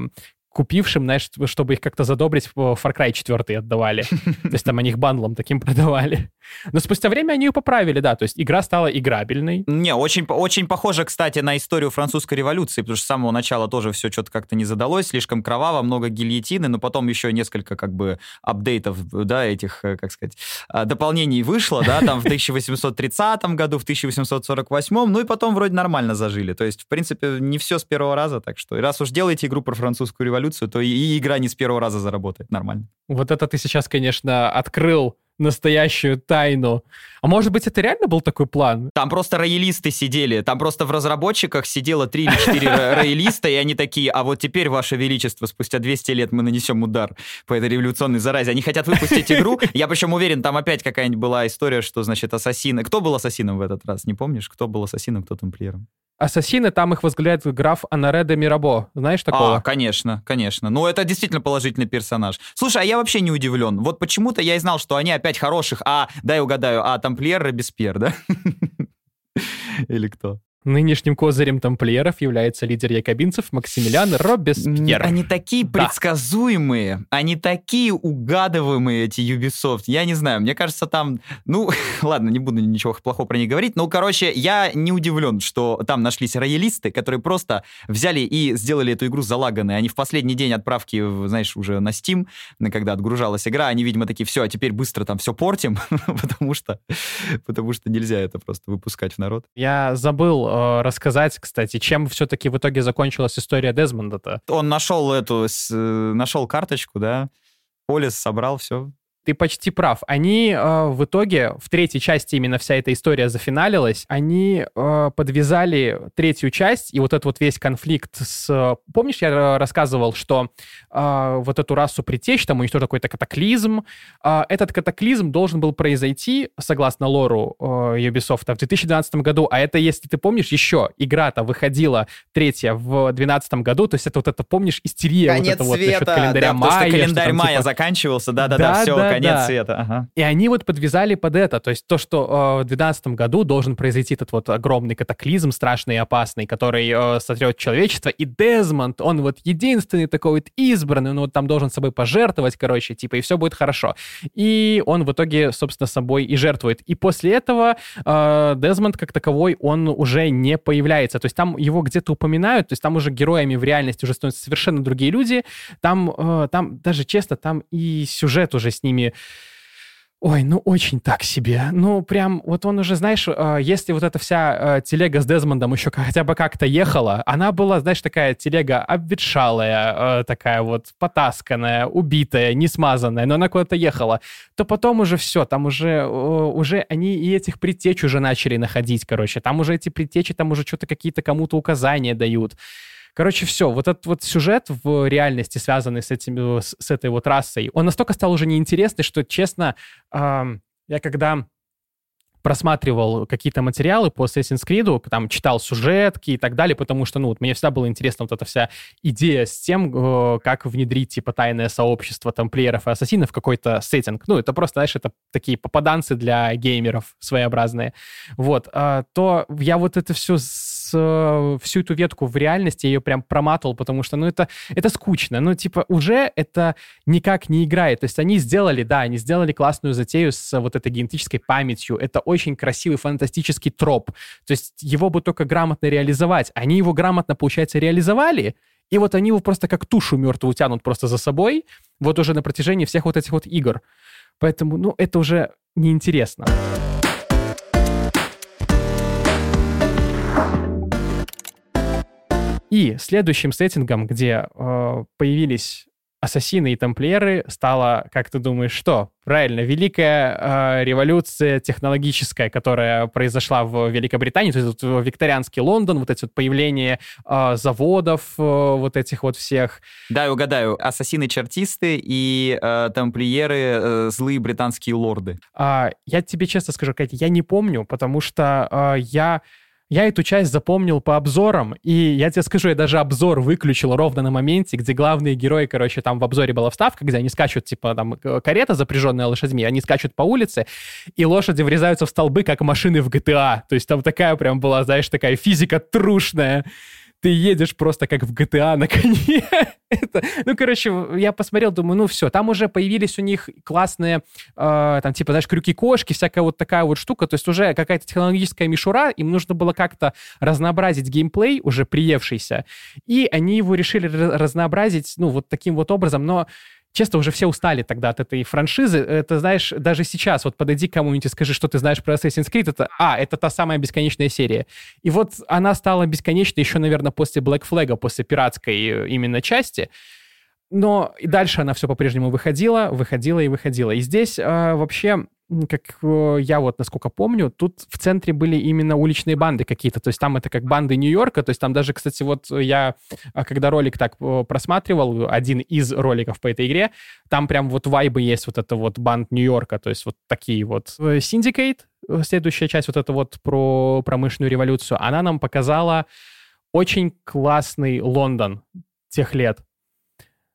купившим, знаешь, чтобы их как-то задобрить, Far Cry 4 отдавали. То есть там они их бандлом таким продавали. Но спустя время они ее поправили, да, то есть игра стала играбельной. Не, очень, очень похоже, кстати, на историю французской революции, потому что с самого начала тоже все что-то как-то не задалось, слишком кроваво, много гильотины, но потом еще несколько как бы апдейтов, да, этих, э, как сказать, а, дополнений вышло, да, там в 1830 году, в 1848, ну и потом вроде нормально зажили. То есть, в принципе, не все с первого раза, так что раз уж делаете игру про французскую революцию, эволюцию, то и игра не с первого раза заработает нормально. Вот это ты сейчас, конечно, открыл настоящую тайну. А может быть, это реально был такой план? Там просто роялисты сидели. Там просто в разработчиках сидело три или четыре роялиста, и они такие, а вот теперь, Ваше Величество, спустя 200 лет мы нанесем удар по этой революционной заразе. Они хотят выпустить игру. Я причем уверен, там опять какая-нибудь была история, что, значит, ассасины... Кто был ассасином в этот раз? Не помнишь? Кто был ассасином, кто тамплиером? Ассасины, там их возглавляет граф Анаре де Мирабо. Знаешь такого? А, конечно, конечно. Ну, это действительно положительный персонаж. Слушай, а я вообще не удивлен. Вот почему-то я и знал, что они опять хороших, а, дай угадаю, а тамплиер Робеспьер, да? Или кто? Нынешним козырем тамплиеров является лидер якобинцев Максимилиан Робеспьер. Они такие Да. предсказуемые, они такие угадываемые, эти Ubisoft. Я не знаю, мне кажется, там... Ну, ладно, не буду ничего плохого про них говорить. Ну, короче, я не удивлен, что там нашлись роялисты, которые просто взяли и сделали эту игру залаганной. Они в последний день отправки, знаешь, уже на Steam, когда отгружалась игра, они, видимо, такие, все, а теперь быстро там все портим, потому что, потому что нельзя это просто выпускать в народ. Я забыл э, рассказать, кстати, чем все-таки в итоге закончилась история Дезмонда-то. Он нашел эту, с- э, нашел карточку, да, полис собрал, все. Ты почти прав. Они э, в итоге, в третьей части именно вся эта история зафиналилась, они э, подвязали третью часть, и вот этот вот весь конфликт с... э, Помнишь, я э, рассказывал, что э, вот эту расу притечь, там уничтожил какой-то катаклизм. Э, этот катаклизм должен был произойти, согласно лору э, Ubisoft, в 2012 году, а это, если ты помнишь, еще игра-то выходила третья в 2012 году, то есть это вот это, помнишь, истерия вот это вот насчет календаря да, потому что майя. что календарь там, майя типа, заканчивался, да-да-да, Да, все, да, конец да. света. Ага. и они вот подвязали под это. То есть то, что э, в 2012 году должен произойти этот вот огромный катаклизм, страшный и опасный, который э, сотрет человечество. И Дезмонд, он вот единственный такой вот избранный, он вот там должен собой пожертвовать, короче, типа, и все будет хорошо. И он в итоге, собственно, собой и жертвует. И после этого э, Дезмонд как таковой, он уже не появляется. То есть там его где-то упоминают, то есть там уже героями в реальности уже становятся совершенно другие люди. Там, э, там даже честно, там и сюжет уже с ними Ой, ну очень так себе. Ну прям, вот он уже, знаешь, э, если вот эта вся э, телега с Дезмондом еще хотя бы как-то ехала, она была, знаешь, такая телега обветшалая, э, такая вот потасканная, убитая, не смазанная, но она куда-то ехала, то потом уже все, там уже, э, уже они и этих предтеч уже начали находить, короче. Там уже эти предтечи, там уже что-то какие-то кому-то указания дают. Короче, все, вот этот вот сюжет в реальности, связанный с, этим, с, этой вот расой, он настолько стал уже неинтересный, что, честно, ам, я когда просматривал какие-то материалы по Assassin's Creed, там читал сюжетки и так далее, потому что, ну, вот мне всегда была интересна вот эта вся идея с тем, э, как внедрить, типа, тайное сообщество тамплиеров и ассасинов в какой-то сеттинг. Ну, это просто, знаешь, это такие попаданцы для геймеров своеобразные. Вот, а, то я вот это все э, всю эту ветку в реальности ее прям проматывал, потому что, ну, это, это скучно. Ну, типа, уже это никак не играет. То есть они сделали, да, они сделали классную затею с вот этой генетической памятью. Это очень красивый фантастический троп. То есть его бы только грамотно реализовать. Они его грамотно, получается, реализовали, и вот они его просто как тушу мертвую тянут просто за собой, вот уже на протяжении всех вот этих вот игр. Поэтому, ну, это уже неинтересно. И следующим сеттингом, где э, появились ассасины и тамплиеры, стало, как ты думаешь, что? Правильно, великая э, революция технологическая, которая произошла в Великобритании, то есть вот викторианский Лондон, вот эти вот появления э, заводов, э, вот этих вот всех. Да, угадаю, ассасины-чертисты и э, тамплиеры э, злые британские лорды. А, я тебе честно скажу, Катя, я не помню, потому что а, я... Я эту часть запомнил по обзорам, и я тебе скажу, я даже обзор выключил ровно на моменте, где главные герои, короче, там в обзоре была вставка, где они скачут, типа, там, карета, запряженная лошадьми, они скачут по улице, и лошади врезаются в столбы, как машины в GTA. То есть там такая прям была, знаешь, такая физика трушная. Ты едешь просто как в GTA на коне. Это, ну, короче, я посмотрел, думаю, ну все, там уже появились у них классные, э, там, типа, знаешь, крюки-кошки, всякая вот такая вот штука, то есть уже какая-то технологическая мишура, им нужно было как-то разнообразить геймплей, уже приевшийся, и они его решили разнообразить, ну, вот таким вот образом, но Честно, уже все устали тогда от этой франшизы. Это, знаешь, даже сейчас, вот подойди к кому-нибудь и скажи, что ты знаешь про Assassin's Creed, это, а, это та самая бесконечная серия. И вот она стала бесконечной еще, наверное, после Black Flag, после пиратской э, именно части. Но и дальше она все по-прежнему выходила, выходила и выходила. И здесь э, вообще, как э, я вот насколько помню, тут в центре были именно уличные банды какие-то. То есть там это как банды Нью-Йорка. То есть там даже, кстати, вот я, а, когда ролик так э, просматривал, один из роликов по этой игре, там прям вот вайбы есть вот это вот банд Нью-Йорка. То есть вот такие вот. Э, Syndicate, э, следующая часть вот это вот про промышленную революцию, она нам показала очень классный Лондон тех лет.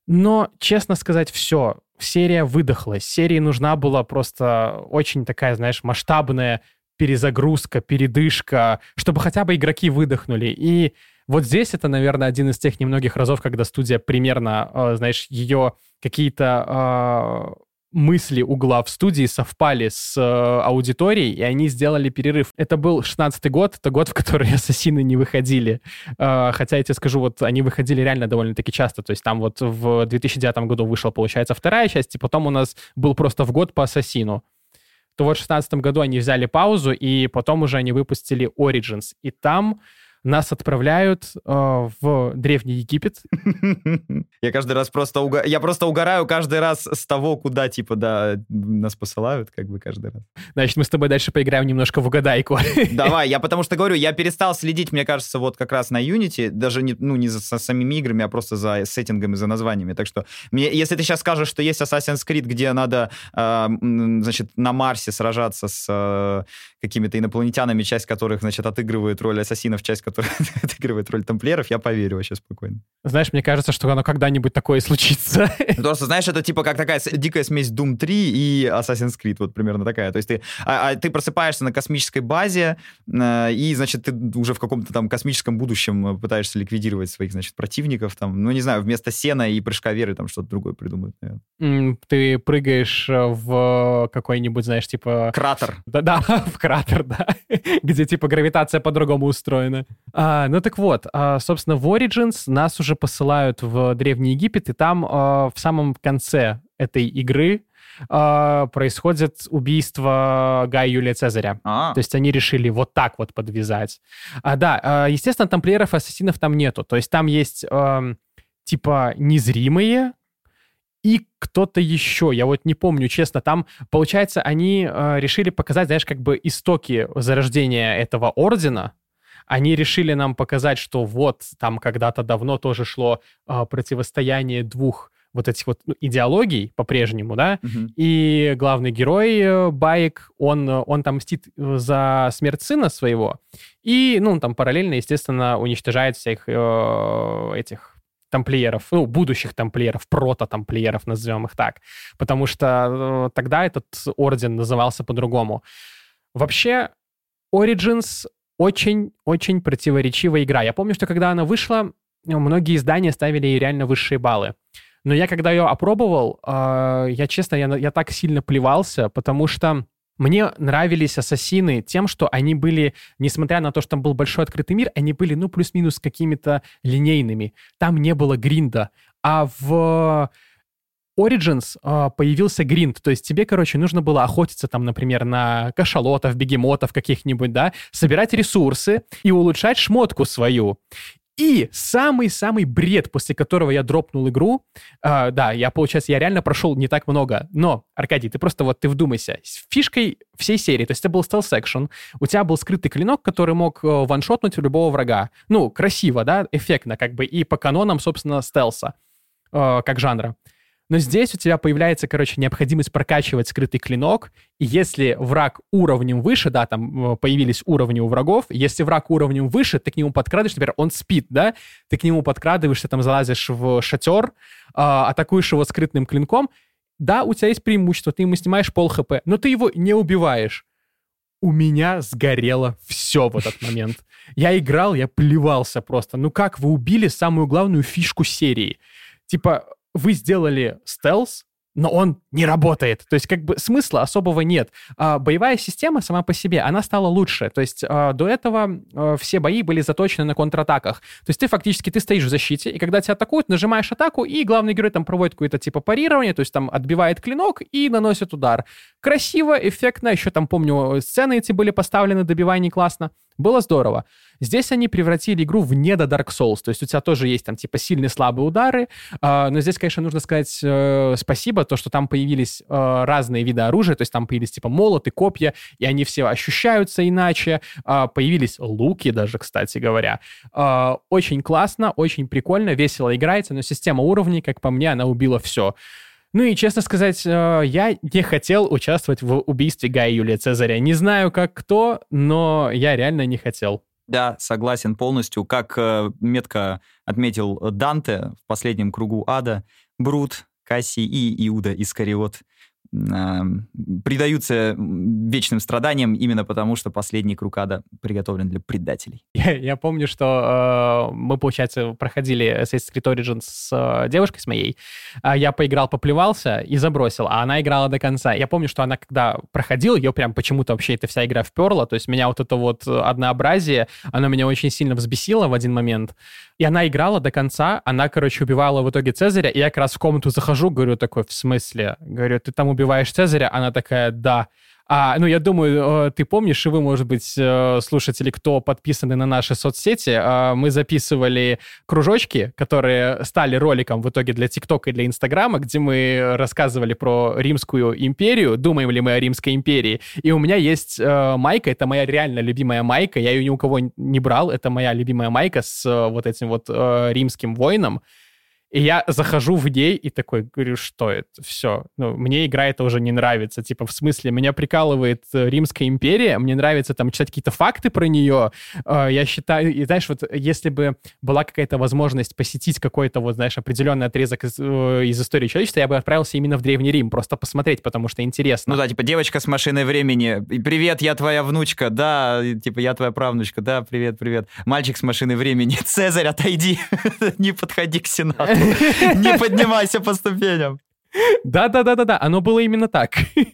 Но, честно сказать, все. Серия выдохлась. Серии нужна была просто очень такая, знаешь, масштабная перезагрузка, передышка, чтобы хотя бы игроки выдохнули. И вот здесь это, наверное, один из тех немногих разов, когда студия примерно, э, знаешь, ее какие-то э, мысли угла в студии совпали с э, аудиторией, и они сделали перерыв. Это был 16-й год, это год, в который ассасины не выходили. Э, хотя я тебе скажу, вот они выходили реально довольно-таки часто. То есть там вот в 2009 году вышла, получается, вторая часть, и потом у нас был просто в год по ассасину. То вот в 16 году они взяли паузу, и потом уже они выпустили Origins. И там нас отправляют э, в Древний Египет. Я каждый раз просто уга... я просто угораю каждый раз с того, куда типа да нас посылают, как бы каждый раз. Значит, мы с тобой дальше поиграем немножко в угадайку. Давай, я потому что говорю, я перестал следить, мне кажется, вот как раз на Unity, даже не ну не за самими играми, а просто за сеттингами, за названиями. Так что мне, если ты сейчас скажешь, что есть Assassin's Creed, где надо, э, значит, на Марсе сражаться с э, какими-то инопланетянами, часть которых, значит, отыгрывает роль ассасинов, часть которых отыгрывает роль тамплиеров, я поверю вообще спокойно. Знаешь, мне кажется, что оно когда-нибудь такое случится. Просто, знаешь, это типа как такая дикая смесь Doom 3 и Assassin's Creed, вот примерно такая. То есть ты, а, а, ты просыпаешься на космической базе, э, и, значит, ты уже в каком-то там космическом будущем пытаешься ликвидировать своих, значит, противников, там, ну, не знаю, вместо сена и прыжка веры там что-то другое придумают, наверное. Ты прыгаешь в какой-нибудь, знаешь, типа... Кратер. Да-да, в кратер, да, где типа гравитация по-другому устроена. А, ну так вот, а, собственно, в Origins нас уже посылают в Древний Египет, и там а, в самом конце этой игры а, происходит убийство Гая Юлия Цезаря. А. То есть они решили вот так вот подвязать. А, да, а, естественно, тамплиеров и ассасинов там нету. То есть там есть а, типа незримые, и кто-то еще, я вот не помню, честно, там, получается, они э, решили показать, знаешь, как бы истоки зарождения этого ордена, они решили нам показать, что вот там когда-то давно тоже шло э, противостояние двух вот этих вот ну, идеологий по-прежнему, да, угу. и главный герой э, Байк, он, он там мстит за смерть сына своего, и, ну, он там параллельно, естественно, уничтожает всех э, этих тамплиеров, ну, будущих тамплиеров, прото-тамплиеров, назовем их так. Потому что э, тогда этот орден назывался по-другому. Вообще, Origins очень-очень противоречивая игра. Я помню, что когда она вышла, многие издания ставили ей реально высшие баллы. Но я, когда ее опробовал, э, я, честно, я, я так сильно плевался, потому что мне нравились ассасины тем, что они были, несмотря на то, что там был большой открытый мир, они были, ну, плюс-минус какими-то линейными. Там не было гринда. А в Origins э, появился гринд, то есть тебе, короче, нужно было охотиться там, например, на кашалотов, бегемотов каких-нибудь, да, собирать ресурсы и улучшать шмотку свою. И самый-самый бред, после которого я дропнул игру, э, да, я, получается, я реально прошел не так много, но, Аркадий, ты просто вот, ты вдумайся, фишкой всей серии, то есть это был стелс-экшен, у тебя был скрытый клинок, который мог э, ваншотнуть любого врага. Ну, красиво, да, эффектно, как бы, и по канонам, собственно, стелса, э, как жанра. Но здесь у тебя появляется, короче, необходимость прокачивать скрытый клинок, и если враг уровнем выше, да, там э, появились уровни у врагов, если враг уровнем выше, ты к нему подкрадываешь, например, он спит, да, ты к нему подкрадываешься, там залазишь в шатер, э, атакуешь его скрытным клинком, да, у тебя есть преимущество, ты ему снимаешь пол хп, но ты его не убиваешь. У меня сгорело все в этот момент. Я играл, я плевался просто. Ну как вы убили самую главную фишку серии? Типа, вы сделали стелс, но он не работает. То есть как бы смысла особого нет. А, боевая система сама по себе, она стала лучше. То есть а, до этого а, все бои были заточены на контратаках. То есть ты фактически, ты стоишь в защите, и когда тебя атакуют, нажимаешь атаку, и главный герой там проводит какое-то типа парирование, то есть там отбивает клинок и наносит удар. Красиво, эффектно, еще там помню, сцены эти были поставлены, добивание классно. Было здорово. Здесь они превратили игру в не до Dark Souls, то есть у тебя тоже есть там типа сильные слабые удары, э, но здесь, конечно, нужно сказать э, спасибо, то, что там появились э, разные виды оружия, то есть там появились типа молоты, копья, и они все ощущаются иначе, э, появились луки даже, кстати говоря. Э, очень классно, очень прикольно, весело играется, но система уровней, как по мне, она убила все. Ну и, честно сказать, э, я не хотел участвовать в убийстве Гая Юлия Цезаря. Не знаю, как кто, но я реально не хотел. Да, согласен полностью. Как э, метко отметил Данте в последнем кругу ада, Брут, Кассий и Иуда Искариот предаются вечным страданиям именно потому, что последний круг ада приготовлен для предателей. Я, я помню, что э, мы, получается, проходили Assassin's Creed Origins с э, девушкой с моей. Э, я поиграл, поплевался и забросил, а она играла до конца. Я помню, что она, когда проходила, ее прям почему-то вообще эта вся игра вперла, то есть меня вот это вот однообразие, оно меня очень сильно взбесило в один момент. И она играла до конца, она, короче, убивала в итоге Цезаря, и я как раз в комнату захожу, говорю такой, в смысле? Говорю, ты там Цезаря? Она такая, да. А, ну, я думаю, э, ты помнишь, и вы, может быть, э, слушатели, кто подписаны на наши соцсети, э, мы записывали кружочки, которые стали роликом в итоге для ТикТока и для Инстаграма, где мы рассказывали про Римскую империю, думаем ли мы о Римской империи. И у меня есть майка, это моя реально любимая майка, я ее ни у кого не брал, это моя любимая майка с вот этим вот римским воином. И я захожу в ней и такой говорю, что это? Все. Ну, мне игра это уже не нравится. Типа, в смысле, меня прикалывает э, Римская империя, мне нравится там читать какие-то факты про нее. Э, я считаю, и знаешь, вот если бы была какая-то возможность посетить какой-то, вот, знаешь, определенный отрезок из, э, из истории человечества, я бы отправился именно в Древний Рим, просто посмотреть, потому что интересно. Ну да, типа, девочка с машиной времени. Привет, я твоя внучка. Да, типа, я твоя правнучка. Да, привет, привет. Мальчик с машиной времени. Цезарь, отойди. Не подходи к Сенату. Не поднимайся по ступеням. Да-да-да-да-да, оно было именно так.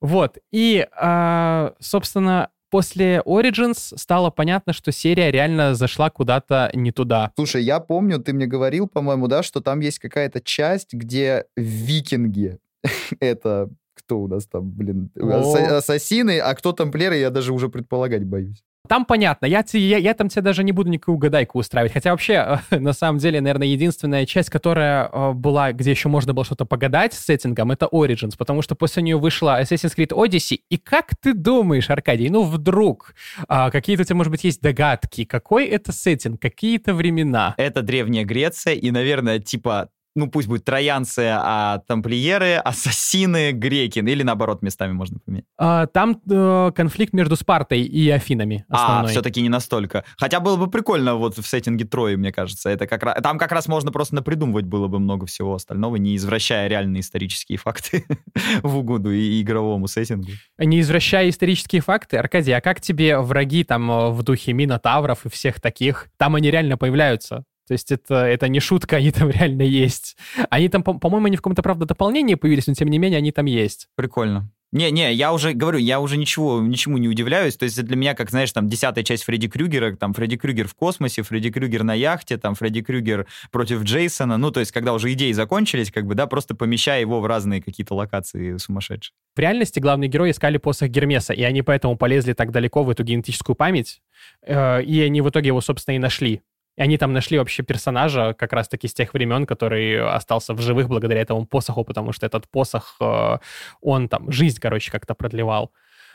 Вот, и, а, собственно, после Origins стало понятно, что серия реально зашла куда-то не туда. Слушай, я помню, ты мне говорил, по-моему, да, что там есть какая-то часть, где викинги, это кто у нас там, блин, ассасины, а кто тамплеры, я даже уже предполагать боюсь. Там понятно, я, я, я там тебе даже не буду никакую угадайку устраивать. Хотя вообще, на самом деле, наверное, единственная часть, которая э, была, где еще можно было что-то погадать с сеттингом, это Origins, потому что после нее вышла Assassin's Creed Odyssey. И как ты думаешь, Аркадий, ну вдруг, э, какие-то у тебя, может быть, есть догадки, какой это сеттинг, какие-то времена? Это Древняя Греция, и, наверное, типа ну пусть будет троянцы, а тамплиеры, ассасины, греки, или наоборот местами можно поменять. А, там э, конфликт между Спартой и Афинами а, основной. А, все-таки не настолько. Хотя было бы прикольно вот в сеттинге Трои, мне кажется. Это как раз, там как раз можно просто напридумывать было бы много всего остального, не извращая реальные исторические факты в угоду и игровому сеттингу. Не извращая исторические факты? Аркадий, а как тебе враги там э, в духе Минотавров и всех таких? Там они реально появляются. То есть это, это не шутка, они там реально есть. Они там, по-моему, они в каком-то, правда, дополнении появились, но тем не менее они там есть. Прикольно. Не-не, я уже говорю, я уже ничего, ничему не удивляюсь. То есть для меня, как, знаешь, там, десятая часть Фредди Крюгера, там, Фредди Крюгер в космосе, Фредди Крюгер на яхте, там, Фредди Крюгер против Джейсона. Ну, то есть когда уже идеи закончились, как бы, да, просто помещая его в разные какие-то локации сумасшедшие. В реальности главные герои искали посох Гермеса, и они поэтому полезли так далеко в эту генетическую память, э, и они в итоге его, собственно, и нашли. И они там нашли вообще персонажа как раз-таки с тех времен, который остался в живых благодаря этому посоху, потому что этот посох, э, он там жизнь, короче, как-то продлевал.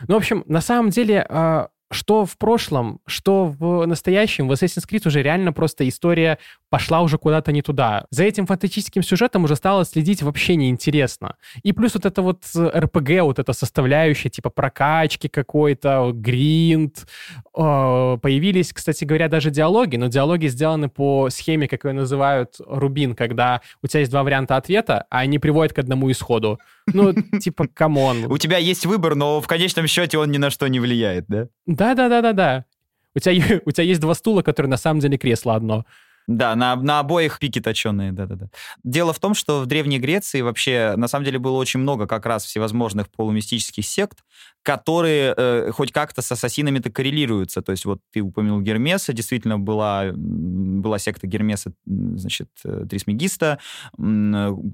Ну, в общем, на самом деле, э, что в прошлом, что в настоящем, в Assassin's Creed уже реально просто история пошла уже куда-то не туда. За этим фантастическим сюжетом уже стало следить вообще неинтересно. И плюс вот это вот РПГ, вот эта составляющая, типа прокачки какой-то, гринд. Э, появились, кстати говоря, даже диалоги, но диалоги сделаны по схеме, как ее называют, Рубин, когда у тебя есть два варианта ответа, а они приводят к одному исходу. Ну, типа, come on. У тебя есть выбор, но в конечном счете он ни на что не влияет, да? Да-да-да-да-да. У тебя, у тебя есть два стула, которые на самом деле кресло одно. Да, на, на обоих пики точеные, да-да-да. Дело в том, что в Древней Греции вообще, на самом деле, было очень много как раз всевозможных полумистических сект, которые э, хоть как-то с ассасинами-то коррелируются. То есть вот ты упомянул Гермеса, действительно была, была секта Гермеса, значит, э, Трисмегиста,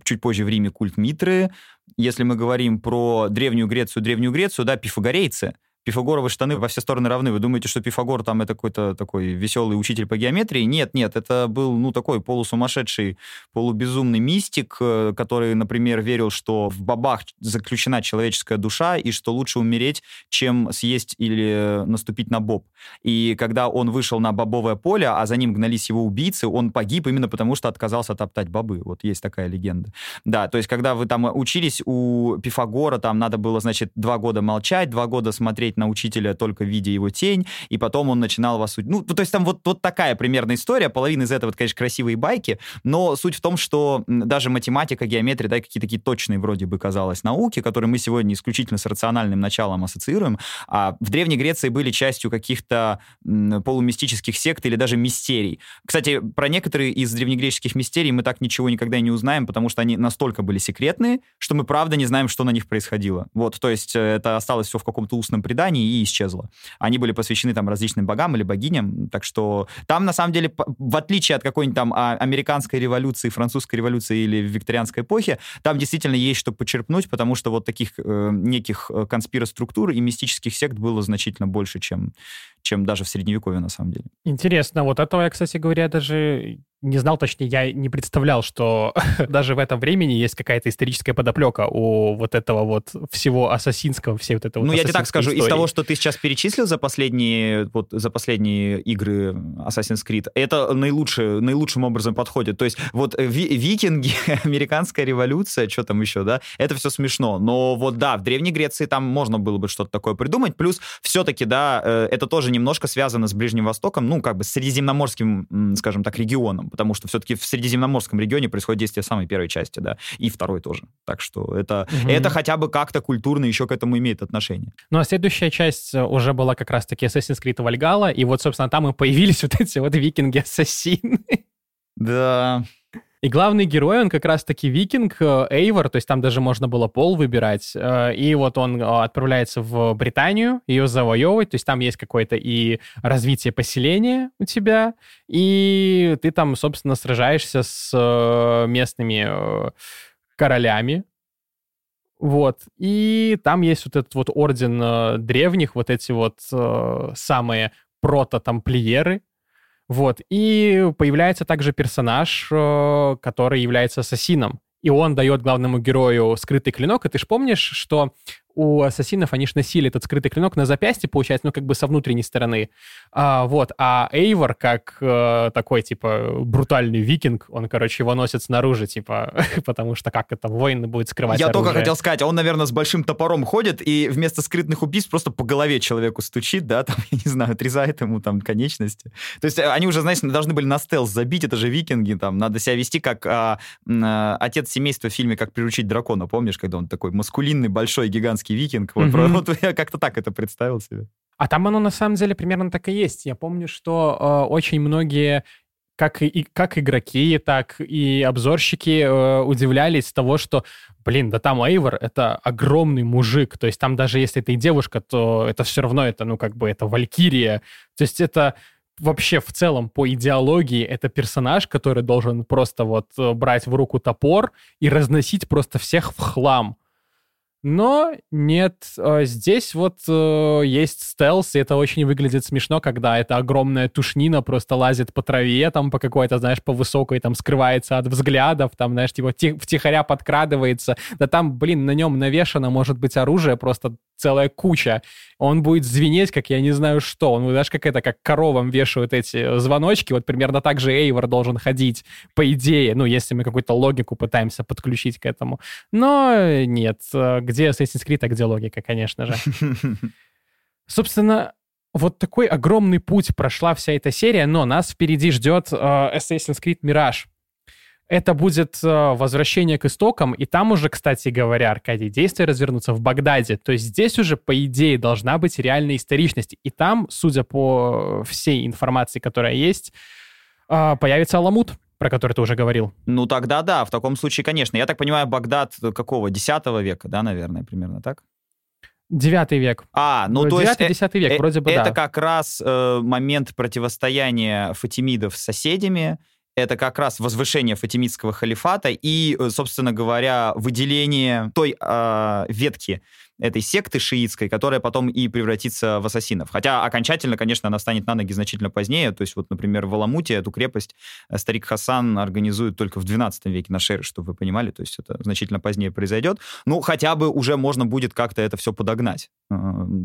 чуть позже в Риме культ Митры. Если мы говорим про Древнюю Грецию, Древнюю Грецию, да, пифагорейцы — Пифагоровы штаны во все стороны равны. Вы думаете, что Пифагор там это какой-то такой веселый учитель по геометрии? Нет, нет, это был, ну, такой полусумасшедший, полубезумный мистик, э, который, например, верил, что в бабах заключена человеческая душа, и что лучше умереть, чем съесть или наступить на боб. И когда он вышел на бобовое поле, а за ним гнались его убийцы, он погиб именно потому, что отказался топтать бобы. Вот есть такая легенда. Да, то есть когда вы там учились у Пифагора, там надо было, значит, два года молчать, два года смотреть смотреть на учителя только видя его тень, и потом он начинал вас... Ну, то есть там вот, вот такая примерно история, половина из этого, конечно, красивые байки, но суть в том, что даже математика, геометрия, да, какие-то такие точные вроде бы казалось науки, которые мы сегодня исключительно с рациональным началом ассоциируем, а в Древней Греции были частью каких-то полумистических сект или даже мистерий. Кстати, про некоторые из древнегреческих мистерий мы так ничего никогда не узнаем, потому что они настолько были секретные, что мы правда не знаем, что на них происходило. Вот, то есть э, это осталось все в каком-то устном предании и исчезло. Они были посвящены там различным богам или богиням, так что там на самом деле, в отличие от какой-нибудь там а, американской революции, французской революции или викторианской эпохи, там действительно есть что почерпнуть, потому что вот таких э, неких э, конспироструктур и мистических сект было значительно больше, чем, чем даже в Средневековье на самом деле. Интересно, вот этого я, кстати говоря, даже не знал, точнее, я не представлял, что даже в этом времени есть какая-то историческая подоплека у вот этого вот всего ассасинского, всей вот этого Ну, вот я тебе так скажу, истории. из того, что ты сейчас перечислил за последние, вот, за последние игры Assassin's Creed, это наилучшее, наилучшим образом подходит. То есть вот ви викинги, американская революция, что там еще, да, это все смешно. Но вот да, в Древней Греции там можно было бы что-то такое придумать. Плюс все-таки, да, э, это тоже немножко связано с Ближним Востоком, ну, как бы с Средиземноморским, скажем так, регионом потому что все-таки в Средиземноморском регионе происходит действие самой первой части, да, и второй тоже. Так что это, угу. это хотя бы как-то культурно еще к этому имеет отношение. Ну, а следующая часть э, уже была как раз-таки Assassin's Creed Valhalla, и вот, собственно, там и появились вот эти вот викинги-ассасины. Да, и главный герой, он как раз-таки викинг, э, Эйвор, то есть там даже можно было пол выбирать. Э, и вот он э, отправляется в Британию, ее завоевывать, то есть там есть какое-то и развитие поселения у тебя, и ты там, собственно, сражаешься с местными королями, вот. И там есть вот этот вот орден древних, вот эти вот самые прото-тамплиеры, вот. И появляется также персонаж, э, который является ассасином. И он дает главному герою скрытый клинок. И ты же помнишь, что у ассасинов они же носили этот скрытый клинок на запястье, получается, ну, как бы со внутренней стороны. А, вот. А Эйвор, как э, такой, типа, брутальный викинг, он, короче, его носит снаружи, типа, потому что как это, воин будет скрывать Я оружие. только хотел сказать, он, наверное, с большим топором ходит и вместо скрытных убийств просто по голове человеку стучит, да, там, я не знаю, отрезает ему там конечности. То есть э, они уже, знаете, должны были на стелс забить, это же викинги, там, надо себя вести как а, а, отец семейства в фильме «Как приручить дракона», помнишь, когда он такой маскулинный, большой, гигантский американский викинг. Вот, mm-hmm. вот я как-то так это представил себе. А там оно на самом деле примерно так и есть. Я помню, что э, очень многие как, и, как игроки, так и обзорщики э, удивлялись того, что, блин, да там Эйвор — это огромный мужик. То есть там даже если это и девушка, то это все равно это, ну, как бы, это Валькирия. То есть это вообще в целом по идеологии это персонаж, который должен просто вот э, брать в руку топор и разносить просто всех в хлам. Но нет, а, здесь вот э, есть стелс, и это очень выглядит смешно, когда эта огромная тушнина просто лазит по траве, там по какой-то, знаешь, по высокой, там скрывается от взглядов, там, знаешь, типа втихаря подкрадывается. Да там, блин, на нем навешано, может быть, оружие просто целая куча. Он будет звенеть, как я не знаю что. Он, знаешь, как это, как коровам вешают эти звоночки. Вот примерно так же Эйвор должен ходить, по идее, ну, если мы какую-то логику пытаемся подключить к этому. Но нет. Где Assassin's Creed, а где логика, конечно же. Собственно, вот такой огромный путь прошла вся эта серия, но нас впереди ждет э, Assassin's Creed Mirage это будет э, возвращение к истокам, и там уже, кстати говоря, Аркадий, действия развернутся в Багдаде. То есть здесь уже, по идее, должна быть реальная историчность. И там, судя по всей информации, которая есть, э, появится Аламут, про который ты уже говорил. Ну, тогда да, в таком случае, конечно. Я так понимаю, Багдад какого? Десятого века, да, наверное, примерно так? Девятый век. А, ну то есть... Девятый-десятый век, э, вроде бы, Это да. как раз э, момент противостояния фатимидов с соседями, это как раз возвышение фатимидского халифата и, э, собственно говоря, выделение той э, ветки этой секты шиитской, которая потом и превратится в ассасинов. Хотя окончательно, конечно, она станет на ноги значительно позднее. То есть вот, например, в Аламуте эту крепость э, старик Хасан организует только в 12 веке на Шере, чтобы вы понимали. То есть это значительно позднее произойдет. Ну, хотя бы уже можно будет как-то это все подогнать э,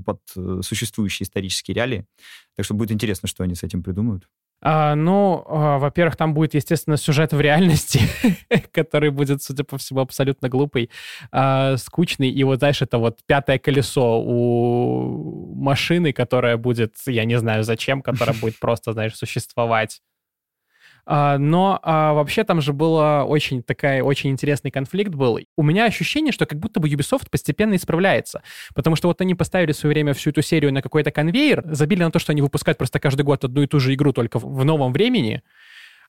под существующие исторические реалии. Так что будет интересно, что они с этим придумают. А, ну, а, во-первых, там будет, естественно, сюжет в реальности, который будет, судя по всему, абсолютно глупый, а, скучный. И вот, знаешь, это вот пятое колесо у машины, которая будет, я не знаю зачем, которая будет просто, знаешь, существовать. А, но а, вообще там же был очень такая, очень интересный конфликт был. У меня ощущение, что как будто бы Ubisoft постепенно исправляется. Потому что вот они поставили в свое время всю эту серию на какой-то конвейер, забили на то, что они выпускают просто каждый год одну и ту же игру только в новом времени.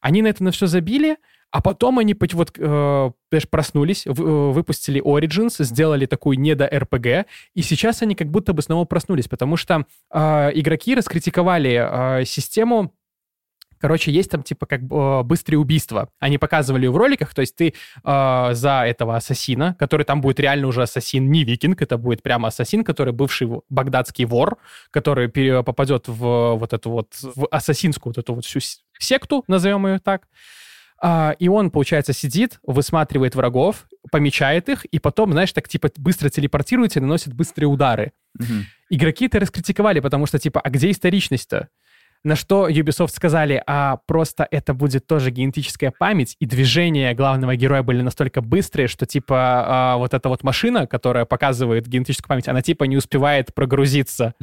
Они на это на все забили, а потом они вот, э, проснулись, э, выпустили Origins, сделали такую недо-РПГ, и сейчас они как будто бы снова проснулись, потому что э, игроки раскритиковали э, систему Короче, есть там типа как бы быстрые убийства. Они показывали в роликах, то есть ты э, за этого ассасина, который там будет реально уже ассасин, не викинг, это будет прямо ассасин, который бывший багдадский вор, который попадет в вот эту вот, в ассасинскую вот эту вот всю секту, назовем ее так. Uh, и он, получается, сидит, высматривает врагов, помечает их, и потом, знаешь, так типа быстро телепортируется и наносит быстрые удары. Mm-hmm. Игроки это раскритиковали, потому что типа, а где историчность-то? На что Ubisoft сказали, а просто это будет тоже генетическая память, и движения главного героя были настолько быстрые, что типа а, вот эта вот машина, которая показывает генетическую память, она типа не успевает прогрузиться.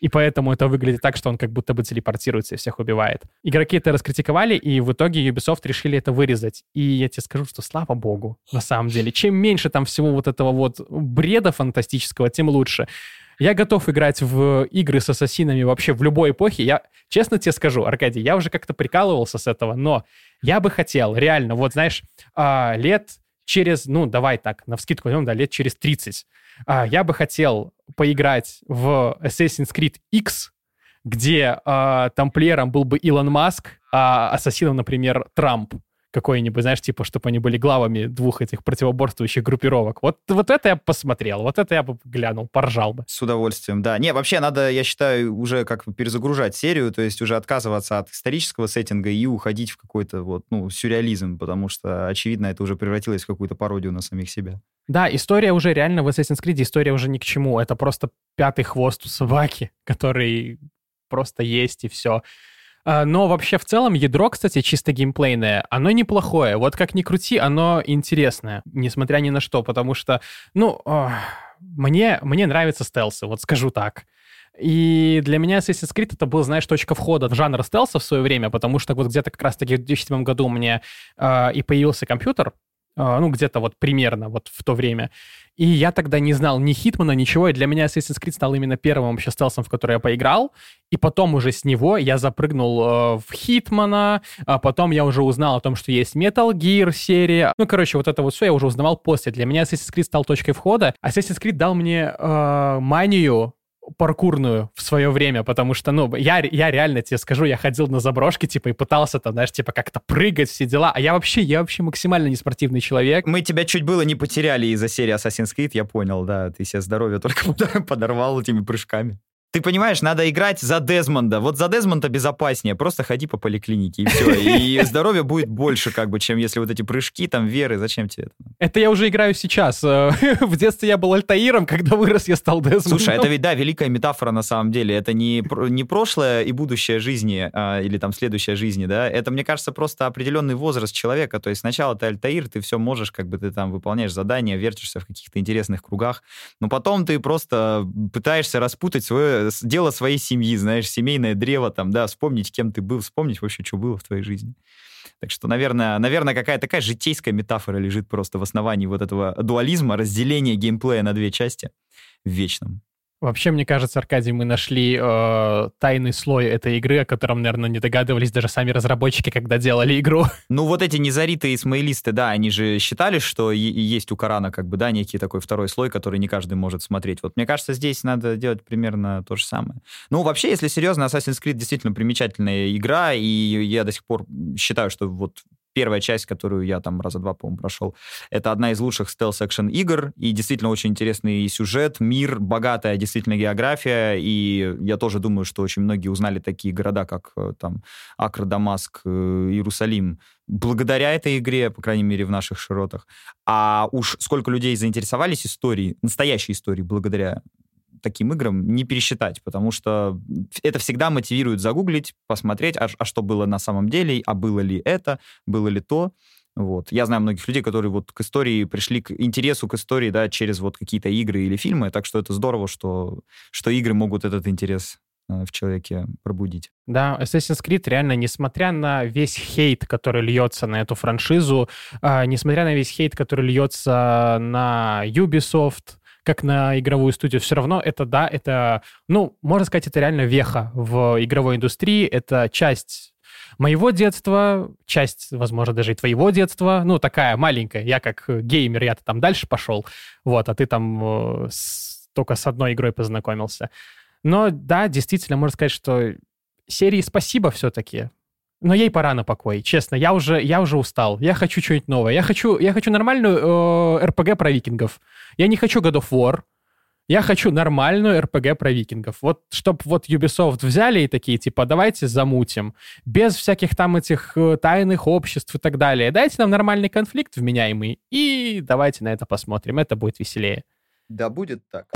И поэтому это выглядит так, что он как будто бы телепортируется и всех убивает. Игроки это раскритиковали, и в итоге Ubisoft решили это вырезать. И я тебе скажу, что слава богу, на самом деле. Чем меньше там всего вот этого вот бреда фантастического, тем лучше. Я готов играть в игры с ассасинами вообще в любой эпохе. Я честно тебе скажу, Аркадий, я уже как-то прикалывался с этого, но я бы хотел, реально, вот знаешь, а, лет через, ну, давай так, на вскидку возьмем, да, лет через 30, а, я бы хотел поиграть в Assassin's Creed X, где э, тамплиером был бы Илон Маск, а ассасином, например, Трамп какой-нибудь, знаешь, типа, чтобы они были главами двух этих противоборствующих группировок. Вот, вот это я посмотрел, вот это я бы глянул, поржал бы. С удовольствием, да. Не, вообще надо, я считаю, уже как бы перезагружать серию, то есть уже отказываться от исторического сеттинга и уходить в какой-то вот, ну, сюрреализм, потому что, очевидно, это уже превратилось в какую-то пародию на самих себя. Да, история уже реально в Assassin's Creed, история уже ни к чему. Это просто пятый хвост у собаки, который просто есть и все. А, но вообще в целом ядро, кстати, чисто геймплейное, оно неплохое. Вот как ни крути, оно интересное, несмотря ни на что, потому что, ну, мне, мне нравятся стелсы, вот скажу так. И для меня Assassin's Creed это был, знаешь, точка входа в жанр стелса в свое время, потому что вот где-то как раз-таки в 2007 году у меня э, и появился компьютер, ну, где-то вот примерно вот в то время. И я тогда не знал ни Хитмана, ничего, и для меня Assassin's Creed стал именно первым вообще стелсом, в который я поиграл, и потом уже с него я запрыгнул э, в Хитмана, а потом я уже узнал о том, что есть Metal Gear серия. Ну, короче, вот это вот все я уже узнавал после. Для меня Assassin's Creed стал точкой входа. Assassin's Creed дал мне э, манию паркурную в свое время, потому что, ну, я, я реально тебе скажу, я ходил на заброшки, типа, и пытался там, знаешь, типа, как-то прыгать, все дела, а я вообще, я вообще максимально неспортивный человек. Мы тебя чуть было не потеряли из-за серии Assassin's Creed, я понял, да, ты себе здоровье только подорвал этими прыжками. Ты понимаешь, надо играть за Дезмонда. Вот за Дезмонда безопаснее. Просто ходи по поликлинике, и все. И здоровья будет больше, как бы, чем если вот эти прыжки, там, веры. Зачем тебе это? Это я уже играю сейчас. В детстве я был Альтаиром, когда вырос, я стал Дезмондом. Слушай, это ведь, да, великая метафора на самом деле. Это не, не прошлое и будущее жизни, а, или там следующая жизни, да. Это, мне кажется, просто определенный возраст человека. То есть сначала ты Альтаир, ты все можешь, как бы ты там выполняешь задания, вертишься в каких-то интересных кругах. Но потом ты просто пытаешься распутать свое дело своей семьи, знаешь, семейное древо там, да, вспомнить, кем ты был, вспомнить вообще, что было в твоей жизни. Так что, наверное, наверное, какая-то такая житейская метафора лежит просто в основании вот этого дуализма, разделения геймплея на две части в вечном. Вообще, мне кажется, Аркадий, мы нашли э, тайный слой этой игры, о котором, наверное, не догадывались даже сами разработчики, когда делали игру. Ну, вот эти незаритые исмаилисты, да, они же считали, что есть у Корана, как бы, да, некий такой второй слой, который не каждый может смотреть. Вот мне кажется, здесь надо делать примерно то же самое. Ну, вообще, если серьезно, Assassin's Creed действительно примечательная игра, и я до сих пор считаю, что вот первая часть, которую я там раза два, по-моему, прошел. Это одна из лучших стелс-экшен игр, и действительно очень интересный сюжет, мир, богатая действительно география, и я тоже думаю, что очень многие узнали такие города, как э, там Акр, Дамаск, э, Иерусалим, благодаря этой игре, по крайней мере, в наших широтах. А уж сколько людей заинтересовались историей, настоящей историей, благодаря таким играм не пересчитать, потому что это всегда мотивирует загуглить, посмотреть, а, а что было на самом деле, а было ли это, было ли то. Вот. Я знаю многих людей, которые вот к истории пришли к интересу к истории, да, через вот какие-то игры или фильмы, так что это здорово, что, что игры могут этот интерес э, в человеке пробудить. Да, Assassin's Creed реально, несмотря на весь хейт, который льется на эту франшизу, э, несмотря на весь хейт, который льется на Ubisoft, как на игровую студию, все равно это, да, это, ну, можно сказать, это реально веха в игровой индустрии, это часть моего детства, часть, возможно, даже и твоего детства, ну, такая маленькая. Я как геймер, я-то там дальше пошел, вот, а ты там э, с, только с одной игрой познакомился. Но да, действительно, можно сказать, что серии спасибо все-таки. Но ей пора на покой, честно. Я уже, я уже устал. Я хочу что-нибудь новое. Я хочу, я хочу нормальную э, RPG про викингов. Я не хочу God of War. Я хочу нормальную RPG про викингов. Вот, чтобы вот Ubisoft взяли и такие, типа, давайте замутим. Без всяких там этих э, тайных обществ и так далее. Дайте нам нормальный конфликт вменяемый, и давайте на это посмотрим. Это будет веселее. Да будет так.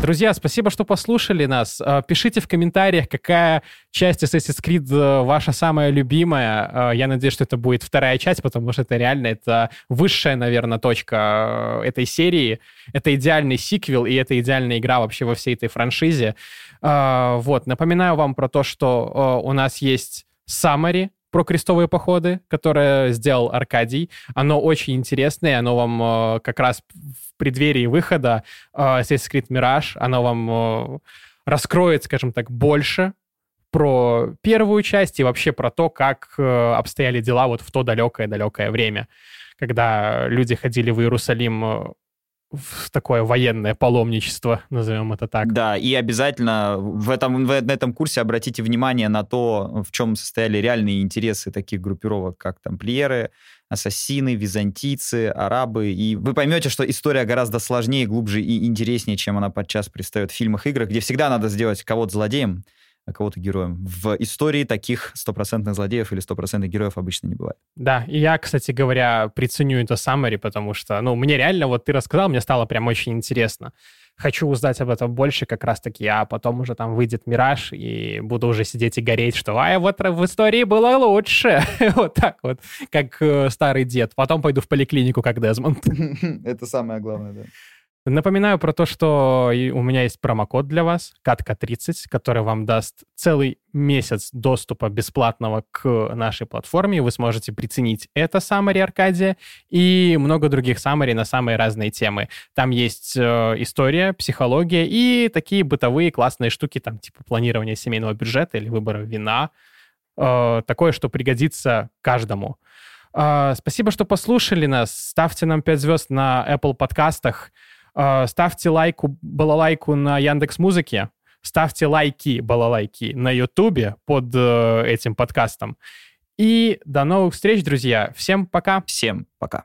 Друзья, спасибо, что послушали нас. Э, пишите в комментариях, какая часть Assassin's Creed э, ваша самая любимая. Э, я надеюсь, что это будет вторая часть, потому что это реально это высшая, наверное, точка этой серии. Это идеальный сиквел, и это идеальная игра вообще во всей этой франшизе. Вот, напоминаю вам про то, что у нас есть summary про крестовые походы, которое сделал Аркадий. Оно очень интересное, оно вам э, как раз в преддверии выхода э, Assassin's Creed Mirage, оно вам э, раскроет, скажем так, больше про первую часть и вообще про то, как э, обстояли дела вот в то далекое-далекое время, когда люди ходили в Иерусалим э, такое военное паломничество, назовем это так. Да, и обязательно в этом, в, на этом курсе обратите внимание на то, в чем состояли реальные интересы таких группировок, как тамплиеры, ассасины, византийцы, арабы. И вы поймете, что история гораздо сложнее, глубже и интереснее, чем она подчас предстает в фильмах, играх, где всегда надо сделать кого-то злодеем, кого-то героем. В истории таких стопроцентных злодеев или стопроцентных героев обычно не бывает. Да, и я, кстати говоря, приценю это summary, потому что, ну, мне реально, вот ты рассказал, мне стало прям очень интересно. Хочу узнать об этом больше как раз-таки, а потом уже там выйдет «Мираж», и буду уже сидеть и гореть, что «Ай, вот в истории было лучше». вот так вот, как э, старый дед. Потом пойду в поликлинику, как Дезмонд. это самое главное, да. Напоминаю про то, что у меня есть промокод для вас, катка30, который вам даст целый месяц доступа бесплатного к нашей платформе. Вы сможете приценить это Summary Аркадия и много других Summary на самые разные темы. Там есть э, история, психология и такие бытовые классные штуки, там типа планирование семейного бюджета или выбора вина. Э, такое, что пригодится каждому. Э, спасибо, что послушали нас. Ставьте нам 5 звезд на Apple подкастах. А, ставьте лайку, балалайку на Яндекс Музыке, ставьте лайки, балалайки на Ютубе под э, этим подкастом. И до новых встреч, друзья. Всем пока. Всем пока.